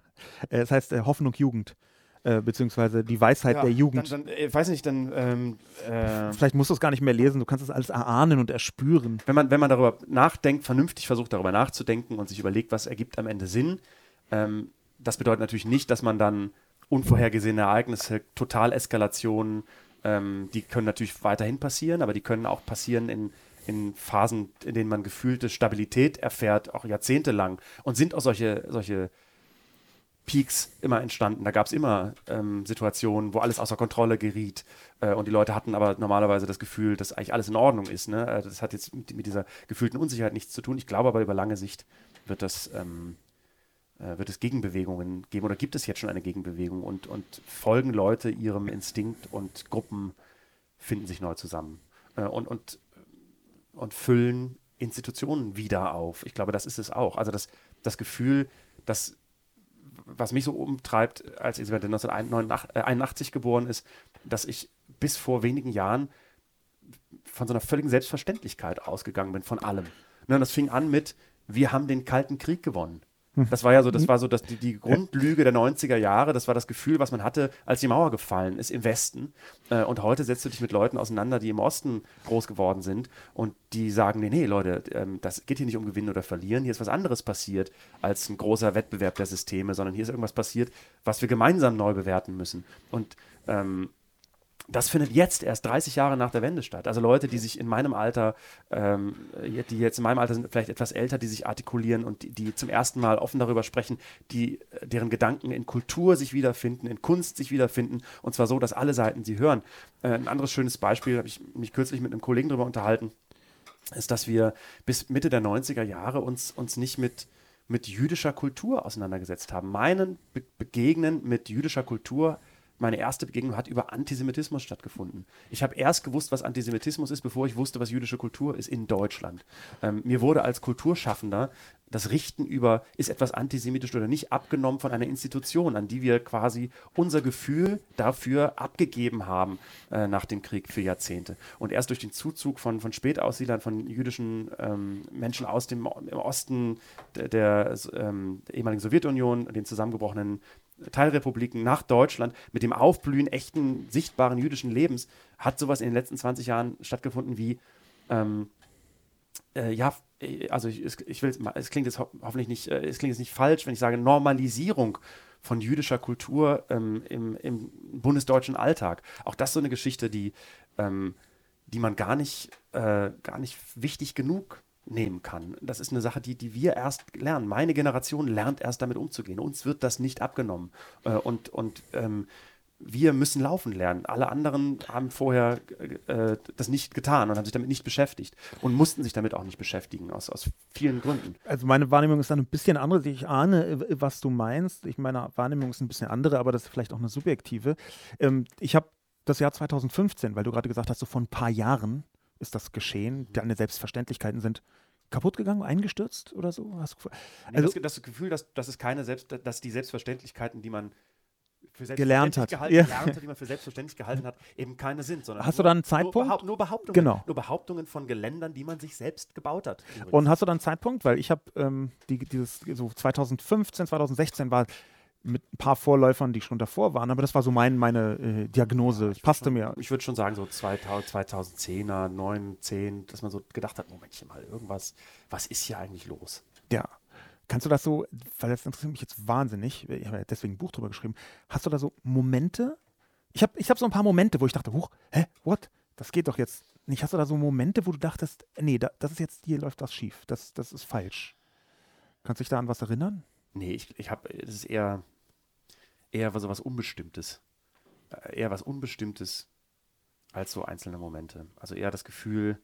Speaker 1: äh, es heißt äh, Hoffnung Jugend. äh, beziehungsweise die Weisheit
Speaker 2: Ja,
Speaker 1: der Jugend.
Speaker 2: Dann, dann, äh, weiß nicht, dann, ähm, äh,
Speaker 1: Vielleicht musst du es gar nicht mehr lesen, du kannst es alles erahnen und erspüren.
Speaker 2: wenn man, wenn man darüber nachdenkt, vernünftig versucht, darüber nachzudenken und sich überlegt, was ergibt am Ende Sinn, ähm, das bedeutet natürlich nicht, dass man dann unvorhergesehene Ereignisse, Totaleskalationen, ähm, die können natürlich weiterhin passieren, aber die können auch passieren in, in Phasen, in denen man gefühlte Stabilität erfährt, auch jahrzehntelang. Und sind auch solche, solche Peaks immer entstanden. Da gab es immer ähm, Situationen, wo alles außer Kontrolle geriet äh, und die Leute hatten aber normalerweise das Gefühl, dass eigentlich alles in Ordnung ist. Ne? Äh, Das hat jetzt mit, mit dieser gefühlten Unsicherheit nichts zu tun. Ich glaube aber über lange Sicht wird das ähm, äh, wird es Gegenbewegungen geben oder gibt es jetzt schon eine Gegenbewegung und, und folgen Leute ihrem Instinkt und Gruppen finden sich neu zusammen äh, und, und, und füllen Institutionen wieder auf. Ich glaube, das ist es auch. Also das, das Gefühl, dass was mich so umtreibt, als Elisabeth 1981 geboren ist, dass ich bis vor wenigen Jahren von so einer völligen Selbstverständlichkeit ausgegangen bin, von allem. Ne, und das fing an mit, wir haben den Kalten Krieg gewonnen. Das war ja so, das war so das, die, die Grundlüge der 90er Jahre, das war das Gefühl, was man hatte, als die Mauer gefallen ist im Westen. Äh, und heute setzt du dich mit Leuten auseinander, die im Osten groß geworden sind und die sagen, nee, nee, Leute, ähm, das geht hier nicht um Gewinnen oder Verlieren, hier ist was anderes passiert als ein großer Wettbewerb der Systeme, sondern hier ist irgendwas passiert, was wir gemeinsam neu bewerten müssen. Und ähm, das findet jetzt erst 30 Jahre nach der Wende statt. Also Leute, die sich in meinem Alter, ähm, die jetzt in meinem Alter sind, vielleicht etwas älter, die sich artikulieren und die, die zum ersten Mal offen darüber sprechen, die, deren Gedanken in Kultur sich wiederfinden, in Kunst sich wiederfinden und zwar so, dass alle Seiten sie hören. Äh, ein anderes schönes Beispiel, habe ich mich kürzlich mit einem Kollegen darüber unterhalten, ist, dass wir bis Mitte der 90er Jahre uns, uns nicht mit, mit jüdischer Kultur auseinandergesetzt haben. Meinen Be Begegnen mit jüdischer Kultur meine erste Begegnung hat über Antisemitismus stattgefunden. Ich habe erst gewusst, was Antisemitismus ist, bevor ich wusste, was jüdische Kultur ist in Deutschland. Ähm, mir wurde als Kulturschaffender das Richten über, ist etwas antisemitisch oder nicht, abgenommen von einer Institution, an die wir quasi unser Gefühl dafür abgegeben haben äh, nach dem Krieg für Jahrzehnte. Und erst durch den Zuzug von, von Spätaussiedlern, von jüdischen ähm, Menschen aus dem im Osten der, der, ähm, ehemaligen Sowjetunion, den zusammengebrochenen Teilrepubliken nach Deutschland mit dem Aufblühen echten, sichtbaren jüdischen Lebens hat sowas in den letzten 20 Jahren stattgefunden wie, ähm, äh, ja, äh, also ich, ich will, es klingt jetzt ho hoffentlich nicht, äh, es klingt jetzt nicht falsch, wenn ich sage Normalisierung von jüdischer Kultur ähm, im, im bundesdeutschen Alltag. Auch das so eine Geschichte, die, ähm, die man gar nicht, äh, gar nicht wichtig genug nehmen kann. Das ist eine Sache, die, die wir erst lernen. Meine Generation lernt erst damit umzugehen. Uns wird das nicht abgenommen. Äh, und und ähm, wir müssen laufen lernen. Alle anderen haben vorher äh, das nicht getan und haben sich damit nicht beschäftigt und mussten sich damit auch nicht beschäftigen, aus, aus vielen Gründen.
Speaker 1: Also meine Wahrnehmung ist dann ein bisschen andere. Ich ahne, äh, was du meinst. Ich meine Wahrnehmung ist ein bisschen andere, aber das ist vielleicht auch eine subjektive. Ähm, ich habe das Jahr 2015, weil du gerade gesagt hast, so vor ein paar Jahren ist das geschehen. Deine Selbstverständlichkeiten sind kaputt gegangen, eingestürzt oder so? Hast du,
Speaker 2: Also,
Speaker 1: also
Speaker 2: das, das Gefühl, dass, dass es keine Selbst, dass die Selbstverständlichkeiten, die man für
Speaker 1: Gelernt hat.
Speaker 2: gehalten,
Speaker 1: Ja.
Speaker 2: gelernt hat, die man für selbstverständlich gehalten hat, eben keine sind. Sondern
Speaker 1: Hast du
Speaker 2: nur,
Speaker 1: da einen Zeitpunkt?
Speaker 2: Nur, nur Behauptungen.
Speaker 1: Genau.
Speaker 2: Nur Behauptungen von Geländern, die man sich selbst gebaut hat. übrigens.
Speaker 1: Und hast du dann einen Zeitpunkt? Weil ich habe ähm, die, dieses so 2015, 2016 war mit ein paar Vorläufern, die schon davor waren, aber das war so mein, meine äh, Diagnose.
Speaker 2: Ich
Speaker 1: Passte
Speaker 2: würd
Speaker 1: mir.
Speaker 2: schon, Ich würde schon sagen, so 2000, 2010er, 9, 10, dass man so gedacht hat, Momentchen mal, irgendwas, was ist hier eigentlich los?
Speaker 1: Ja. Kannst du das so, weil das interessiert mich jetzt wahnsinnig, ich habe ja deswegen ein Buch drüber geschrieben, hast du da so Momente? Ich habe ich hab so ein paar Momente, wo ich dachte, huch, hä, what? Das geht doch jetzt nicht. Hast du da so Momente, wo du dachtest, nee, da, das ist jetzt, hier läuft was schief, das, das ist falsch. Kannst du dich da an was erinnern?
Speaker 2: Nee, ich, ich habe, es ist eher, eher so was Unbestimmtes. Äh, Eher was Unbestimmtes als so einzelne Momente. Also eher das Gefühl,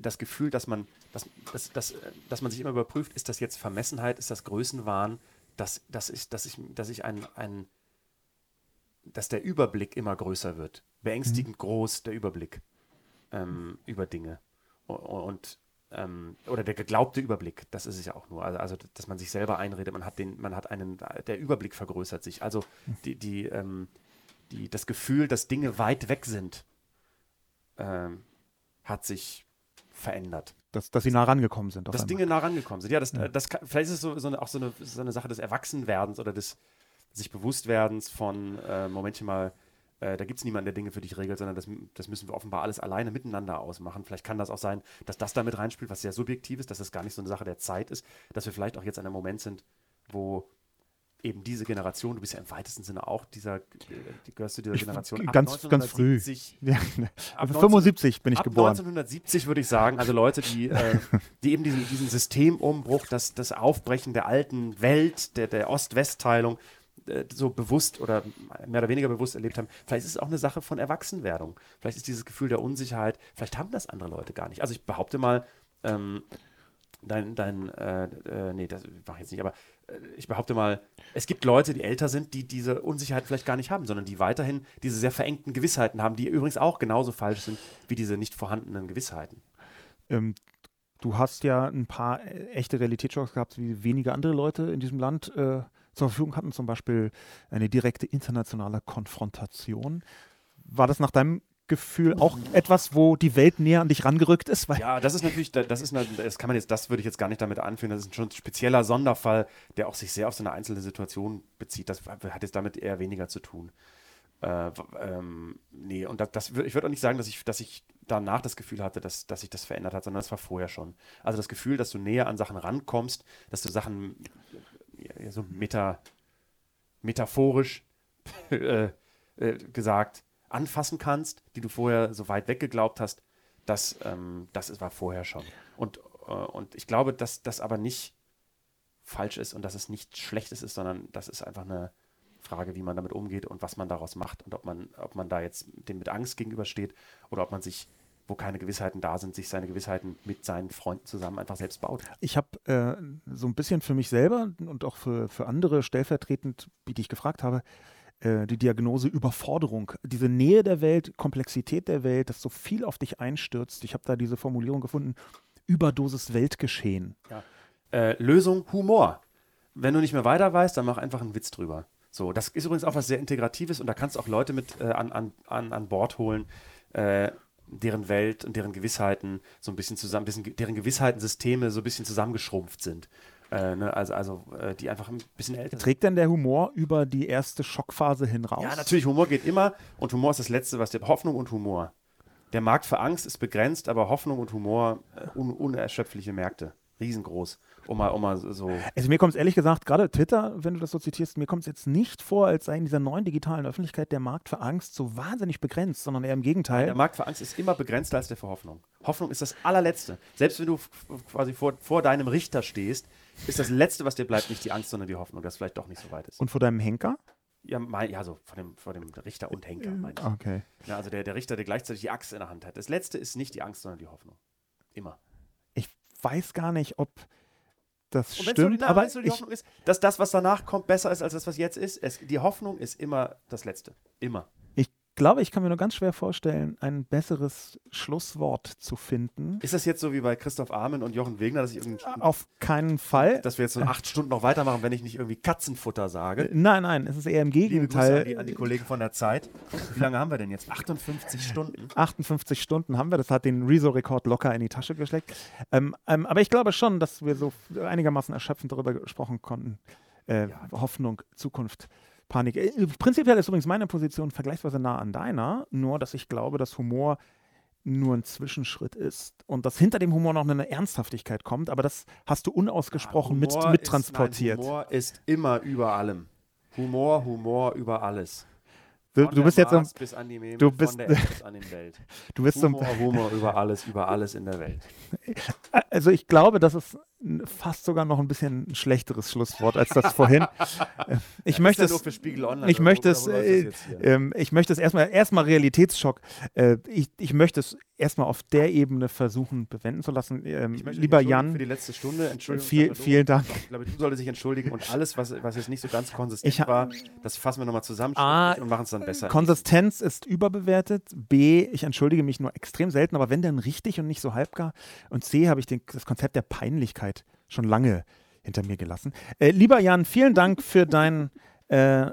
Speaker 2: das Gefühl, dass man, dass, dass, dass, äh, dass man sich immer überprüft, ist das jetzt Vermessenheit, ist das Größenwahn, dass, dass ich, dass ich, dass ich ein, ein, dass der Überblick immer größer wird. Beängstigend groß der Überblick ähm, über Dinge. Und ähm, oder der geglaubte Überblick, das ist es ja auch nur. Also, also dass man sich selber einredet, man hat den, man hat einen, der Überblick vergrößert sich. Also die, die, ähm, die, das Gefühl, dass Dinge weit weg sind, ähm, hat sich verändert.
Speaker 1: Dass, dass sie nah rangekommen sind.
Speaker 2: Dass
Speaker 1: einmal.
Speaker 2: Dinge nah rangekommen sind. Ja, das,
Speaker 1: Ja.
Speaker 2: äh, das kann, vielleicht ist es so, so eine, auch so eine, so eine Sache des Erwachsenwerdens oder des, sich Bewusstwerdens von, äh, Momentchen mal, äh, da gibt es niemanden, der Dinge für dich regelt, sondern das, das müssen wir offenbar alles alleine miteinander ausmachen. Vielleicht kann das auch sein, dass das damit reinspielt, was sehr subjektiv ist, dass das gar nicht so eine Sache der Zeit ist, dass wir vielleicht auch jetzt an einem Moment sind, wo eben diese Generation, du bist ja im weitesten Sinne auch dieser, die gehörst zu dieser Generation.
Speaker 1: Ich, ganz, ganz früh. Ja, ab 75 bin ich
Speaker 2: ab
Speaker 1: geboren.
Speaker 2: 1970 würde ich sagen, also Leute, die, äh, die eben diesen, diesen Systemumbruch, das, das Aufbrechen der alten Welt, der, der Ost-West-Teilung, äh, so bewusst oder mehr oder weniger bewusst erlebt haben. Vielleicht ist es auch eine Sache von Erwachsenwerdung. Vielleicht ist dieses Gefühl der Unsicherheit, vielleicht haben das andere Leute gar nicht. Also ich behaupte mal, ähm, dein, dein, äh, äh, nee, das mache ich jetzt nicht, aber äh, ich behaupte mal, es gibt Leute, die älter sind, die diese Unsicherheit vielleicht gar nicht haben, sondern die weiterhin diese sehr verengten Gewissheiten haben, die übrigens auch genauso falsch sind wie diese nicht vorhandenen Gewissheiten.
Speaker 1: Ähm, du hast ja ein paar äh, echte Realitätsschocks gehabt, wie wenige andere Leute in diesem Land äh, zur Verfügung hatten, zum Beispiel eine direkte internationale Konfrontation. War das nach deinem Gefühl auch etwas, wo die Welt näher an dich rangerückt ist?
Speaker 2: ja, das ist natürlich, das ist, das kann man jetzt, das würde ich jetzt gar nicht damit anführen. Das ist schon ein spezieller Sonderfall, der auch sich sehr auf so eine einzelne Situation bezieht. Das hat jetzt damit eher weniger zu tun. Äh, ähm, nee, und das, das ich würde auch nicht sagen, dass ich, dass ich danach das Gefühl hatte, dass, dass sich das verändert hat, sondern das war vorher schon. Also das Gefühl, dass du näher an Sachen rankommst, dass du Sachen ja, so meta, metaphorisch äh, äh, gesagt anfassen kannst, die du vorher so weit weg geglaubt hast, das, ähm, das war vorher schon. Und, äh, und ich glaube, dass das aber nicht falsch ist und dass es nichts Schlechtes ist, sondern das ist einfach eine Frage, wie man damit umgeht und was man daraus macht und ob man, ob man da jetzt dem mit Angst gegenübersteht oder ob man sich wo keine Gewissheiten da sind, sich seine Gewissheiten mit seinen Freunden zusammen einfach selbst baut.
Speaker 1: Ich habe äh, so ein bisschen für mich selber und auch für, für andere stellvertretend, wie ich gefragt habe, äh, die Diagnose Überforderung, diese Nähe der Welt, Komplexität der Welt, dass so viel auf dich einstürzt. Ich habe da diese Formulierung gefunden, Überdosis Weltgeschehen.
Speaker 2: Ja. Äh, Lösung Humor. Wenn du nicht mehr weiter weißt, dann mach einfach einen Witz drüber. So, das ist übrigens auch was sehr Integratives und da kannst du auch Leute mit äh, an, an, an, an Bord holen, äh, deren Welt und deren Gewissheiten so ein bisschen zusammen, bisschen, deren Gewissheitensysteme so ein bisschen zusammengeschrumpft sind. Äh, ne, also, also äh, die einfach ein bisschen älter
Speaker 1: Trägt denn der Humor über die erste Schockphase hin raus?
Speaker 2: Ja, natürlich, Humor geht immer und Humor ist das Letzte, was der Hoffnung und Humor. Der Markt für Angst ist begrenzt, aber Hoffnung und Humor äh, un unerschöpfliche Märkte. Riesengroß um mal, um mal so.
Speaker 1: Also mir kommt es ehrlich gesagt, gerade Twitter, wenn du das so zitierst, mir kommt es jetzt nicht vor, als sei in dieser neuen digitalen Öffentlichkeit der Markt für Angst so wahnsinnig begrenzt, sondern eher im Gegenteil.
Speaker 2: Der Markt für Angst ist immer begrenzter als der für Hoffnung. Hoffnung ist das allerletzte. Selbst wenn du quasi vor, vor deinem Richter stehst, ist das Letzte, was dir bleibt, nicht die Angst, sondern die Hoffnung, dass es vielleicht doch nicht so weit ist.
Speaker 1: Und vor deinem Henker?
Speaker 2: Ja, mein, ja, so vor dem, vor dem Richter und Henker, meine ich.
Speaker 1: Okay.
Speaker 2: Ja, also der, der Richter, der gleichzeitig die Axt in der Hand hat. Das Letzte ist nicht die Angst, sondern die Hoffnung. Immer.
Speaker 1: Ich weiß gar nicht, ob das und stimmt.
Speaker 2: aber weißt du, die Hoffnung ist, dass das, was danach kommt, besser ist als das, was jetzt ist. Es, die Hoffnung ist immer das Letzte. Immer
Speaker 1: glaube, ich kann mir nur ganz schwer vorstellen, ein besseres Schlusswort zu finden.
Speaker 2: Ist das jetzt so wie bei Christoph Armen und Jochen Wegner, dass ich irgendwie.
Speaker 1: Auf keinen Fall.
Speaker 2: Dass wir jetzt so acht Stunden noch weitermachen, wenn ich nicht irgendwie Katzenfutter sage?
Speaker 1: Äh, nein, nein, es ist eher im Gegenteil.
Speaker 2: An die, an die, Kollegen von der Zeit. Wie lange haben wir denn jetzt? 58 Stunden?
Speaker 1: 58 Stunden haben wir. Das hat den Rezo-Rekord locker in die Tasche gesteckt. Ähm, ähm, aber ich glaube schon, dass wir so einigermaßen erschöpfend darüber gesprochen konnten. Äh, ja. Hoffnung, Zukunft. Panik. Äh, prinzipiell ist übrigens meine Position vergleichsweise nah an deiner, nur dass ich glaube, dass Humor nur ein Zwischenschritt ist und dass hinter dem Humor noch eine Ernsthaftigkeit kommt, aber das hast du unausgesprochen ja, mit, mittransportiert.
Speaker 2: Humor ist immer über allem. Humor, Humor über alles.
Speaker 1: Du, du bist jetzt so,
Speaker 2: bis an die Meme,
Speaker 1: du bist,
Speaker 2: an den Welt.
Speaker 1: Du bist
Speaker 2: Humor, Humor über alles, über alles in der Welt.
Speaker 1: Also ich glaube, das ist fast sogar noch ein bisschen ein schlechteres Schlusswort als das vorhin. Äh, ich möchte es, ich möchte es, äh, äh, ich möchte es erstmal, erstmal Realitätsschock. Äh, ich, ich möchte es erstmal auf der Ebene versuchen bewenden zu lassen. Ähm, lieber Jan,
Speaker 2: für die letzte Stunde,
Speaker 1: Entschuldigung. Viel, vielen Dank.
Speaker 2: Ich glaube, du solltest dich entschuldigen und alles, was, was jetzt nicht so ganz konsistent ich, war, das fassen wir nochmal zusammen
Speaker 1: A,
Speaker 2: und machen es dann besser.
Speaker 1: Konsistenz ist überbewertet. B, ich entschuldige mich nur extrem selten, aber wenn dann richtig und nicht so halbgar. Und C, habe ich den, das Konzept der Peinlichkeit schon lange hinter mir gelassen. Äh, lieber Jan, vielen Dank für dein äh,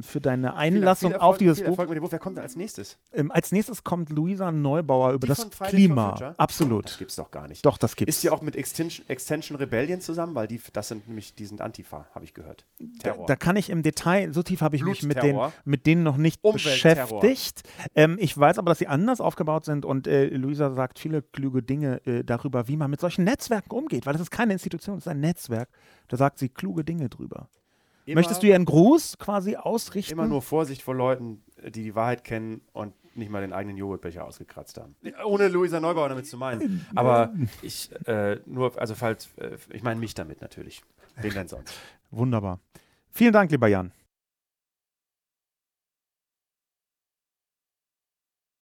Speaker 1: für deine Einlassung viel, Erfolg, auf dieses Buch.
Speaker 2: Wer kommt als nächstes?
Speaker 1: Ähm, als nächstes kommt Luisa Neubauer über Die das Klima. Absolut.
Speaker 2: Das gibt es doch gar nicht.
Speaker 1: Doch, das gibt's.
Speaker 2: Ist sie auch mit Extension, Extension Rebellion zusammen? Weil die, das sind nämlich, die sind Antifa, habe ich gehört.
Speaker 1: Da, da, kann ich im Detail, so tief habe ich mich mit, den, mit denen noch nicht beschäftigt. Ähm, ich weiß aber, dass sie anders aufgebaut sind und äh, Luisa sagt viele kluge Dinge äh, darüber, wie man mit solchen Netzwerken umgeht, weil das ist keine Institution, das ist ein Netzwerk. Da sagt sie kluge Dinge drüber. Immer, Möchtest du ihr einen Gruß quasi ausrichten?
Speaker 2: Immer nur Vorsicht vor Leuten, die die Wahrheit kennen und nicht mal den eigenen Joghurtbecher ausgekratzt haben. Ohne Luisa Neubauer damit zu meinen. Aber ich, äh, nur, also falls, äh, ich meine mich damit natürlich. Wen denn sonst?
Speaker 1: Wunderbar. Vielen Dank, lieber Jan.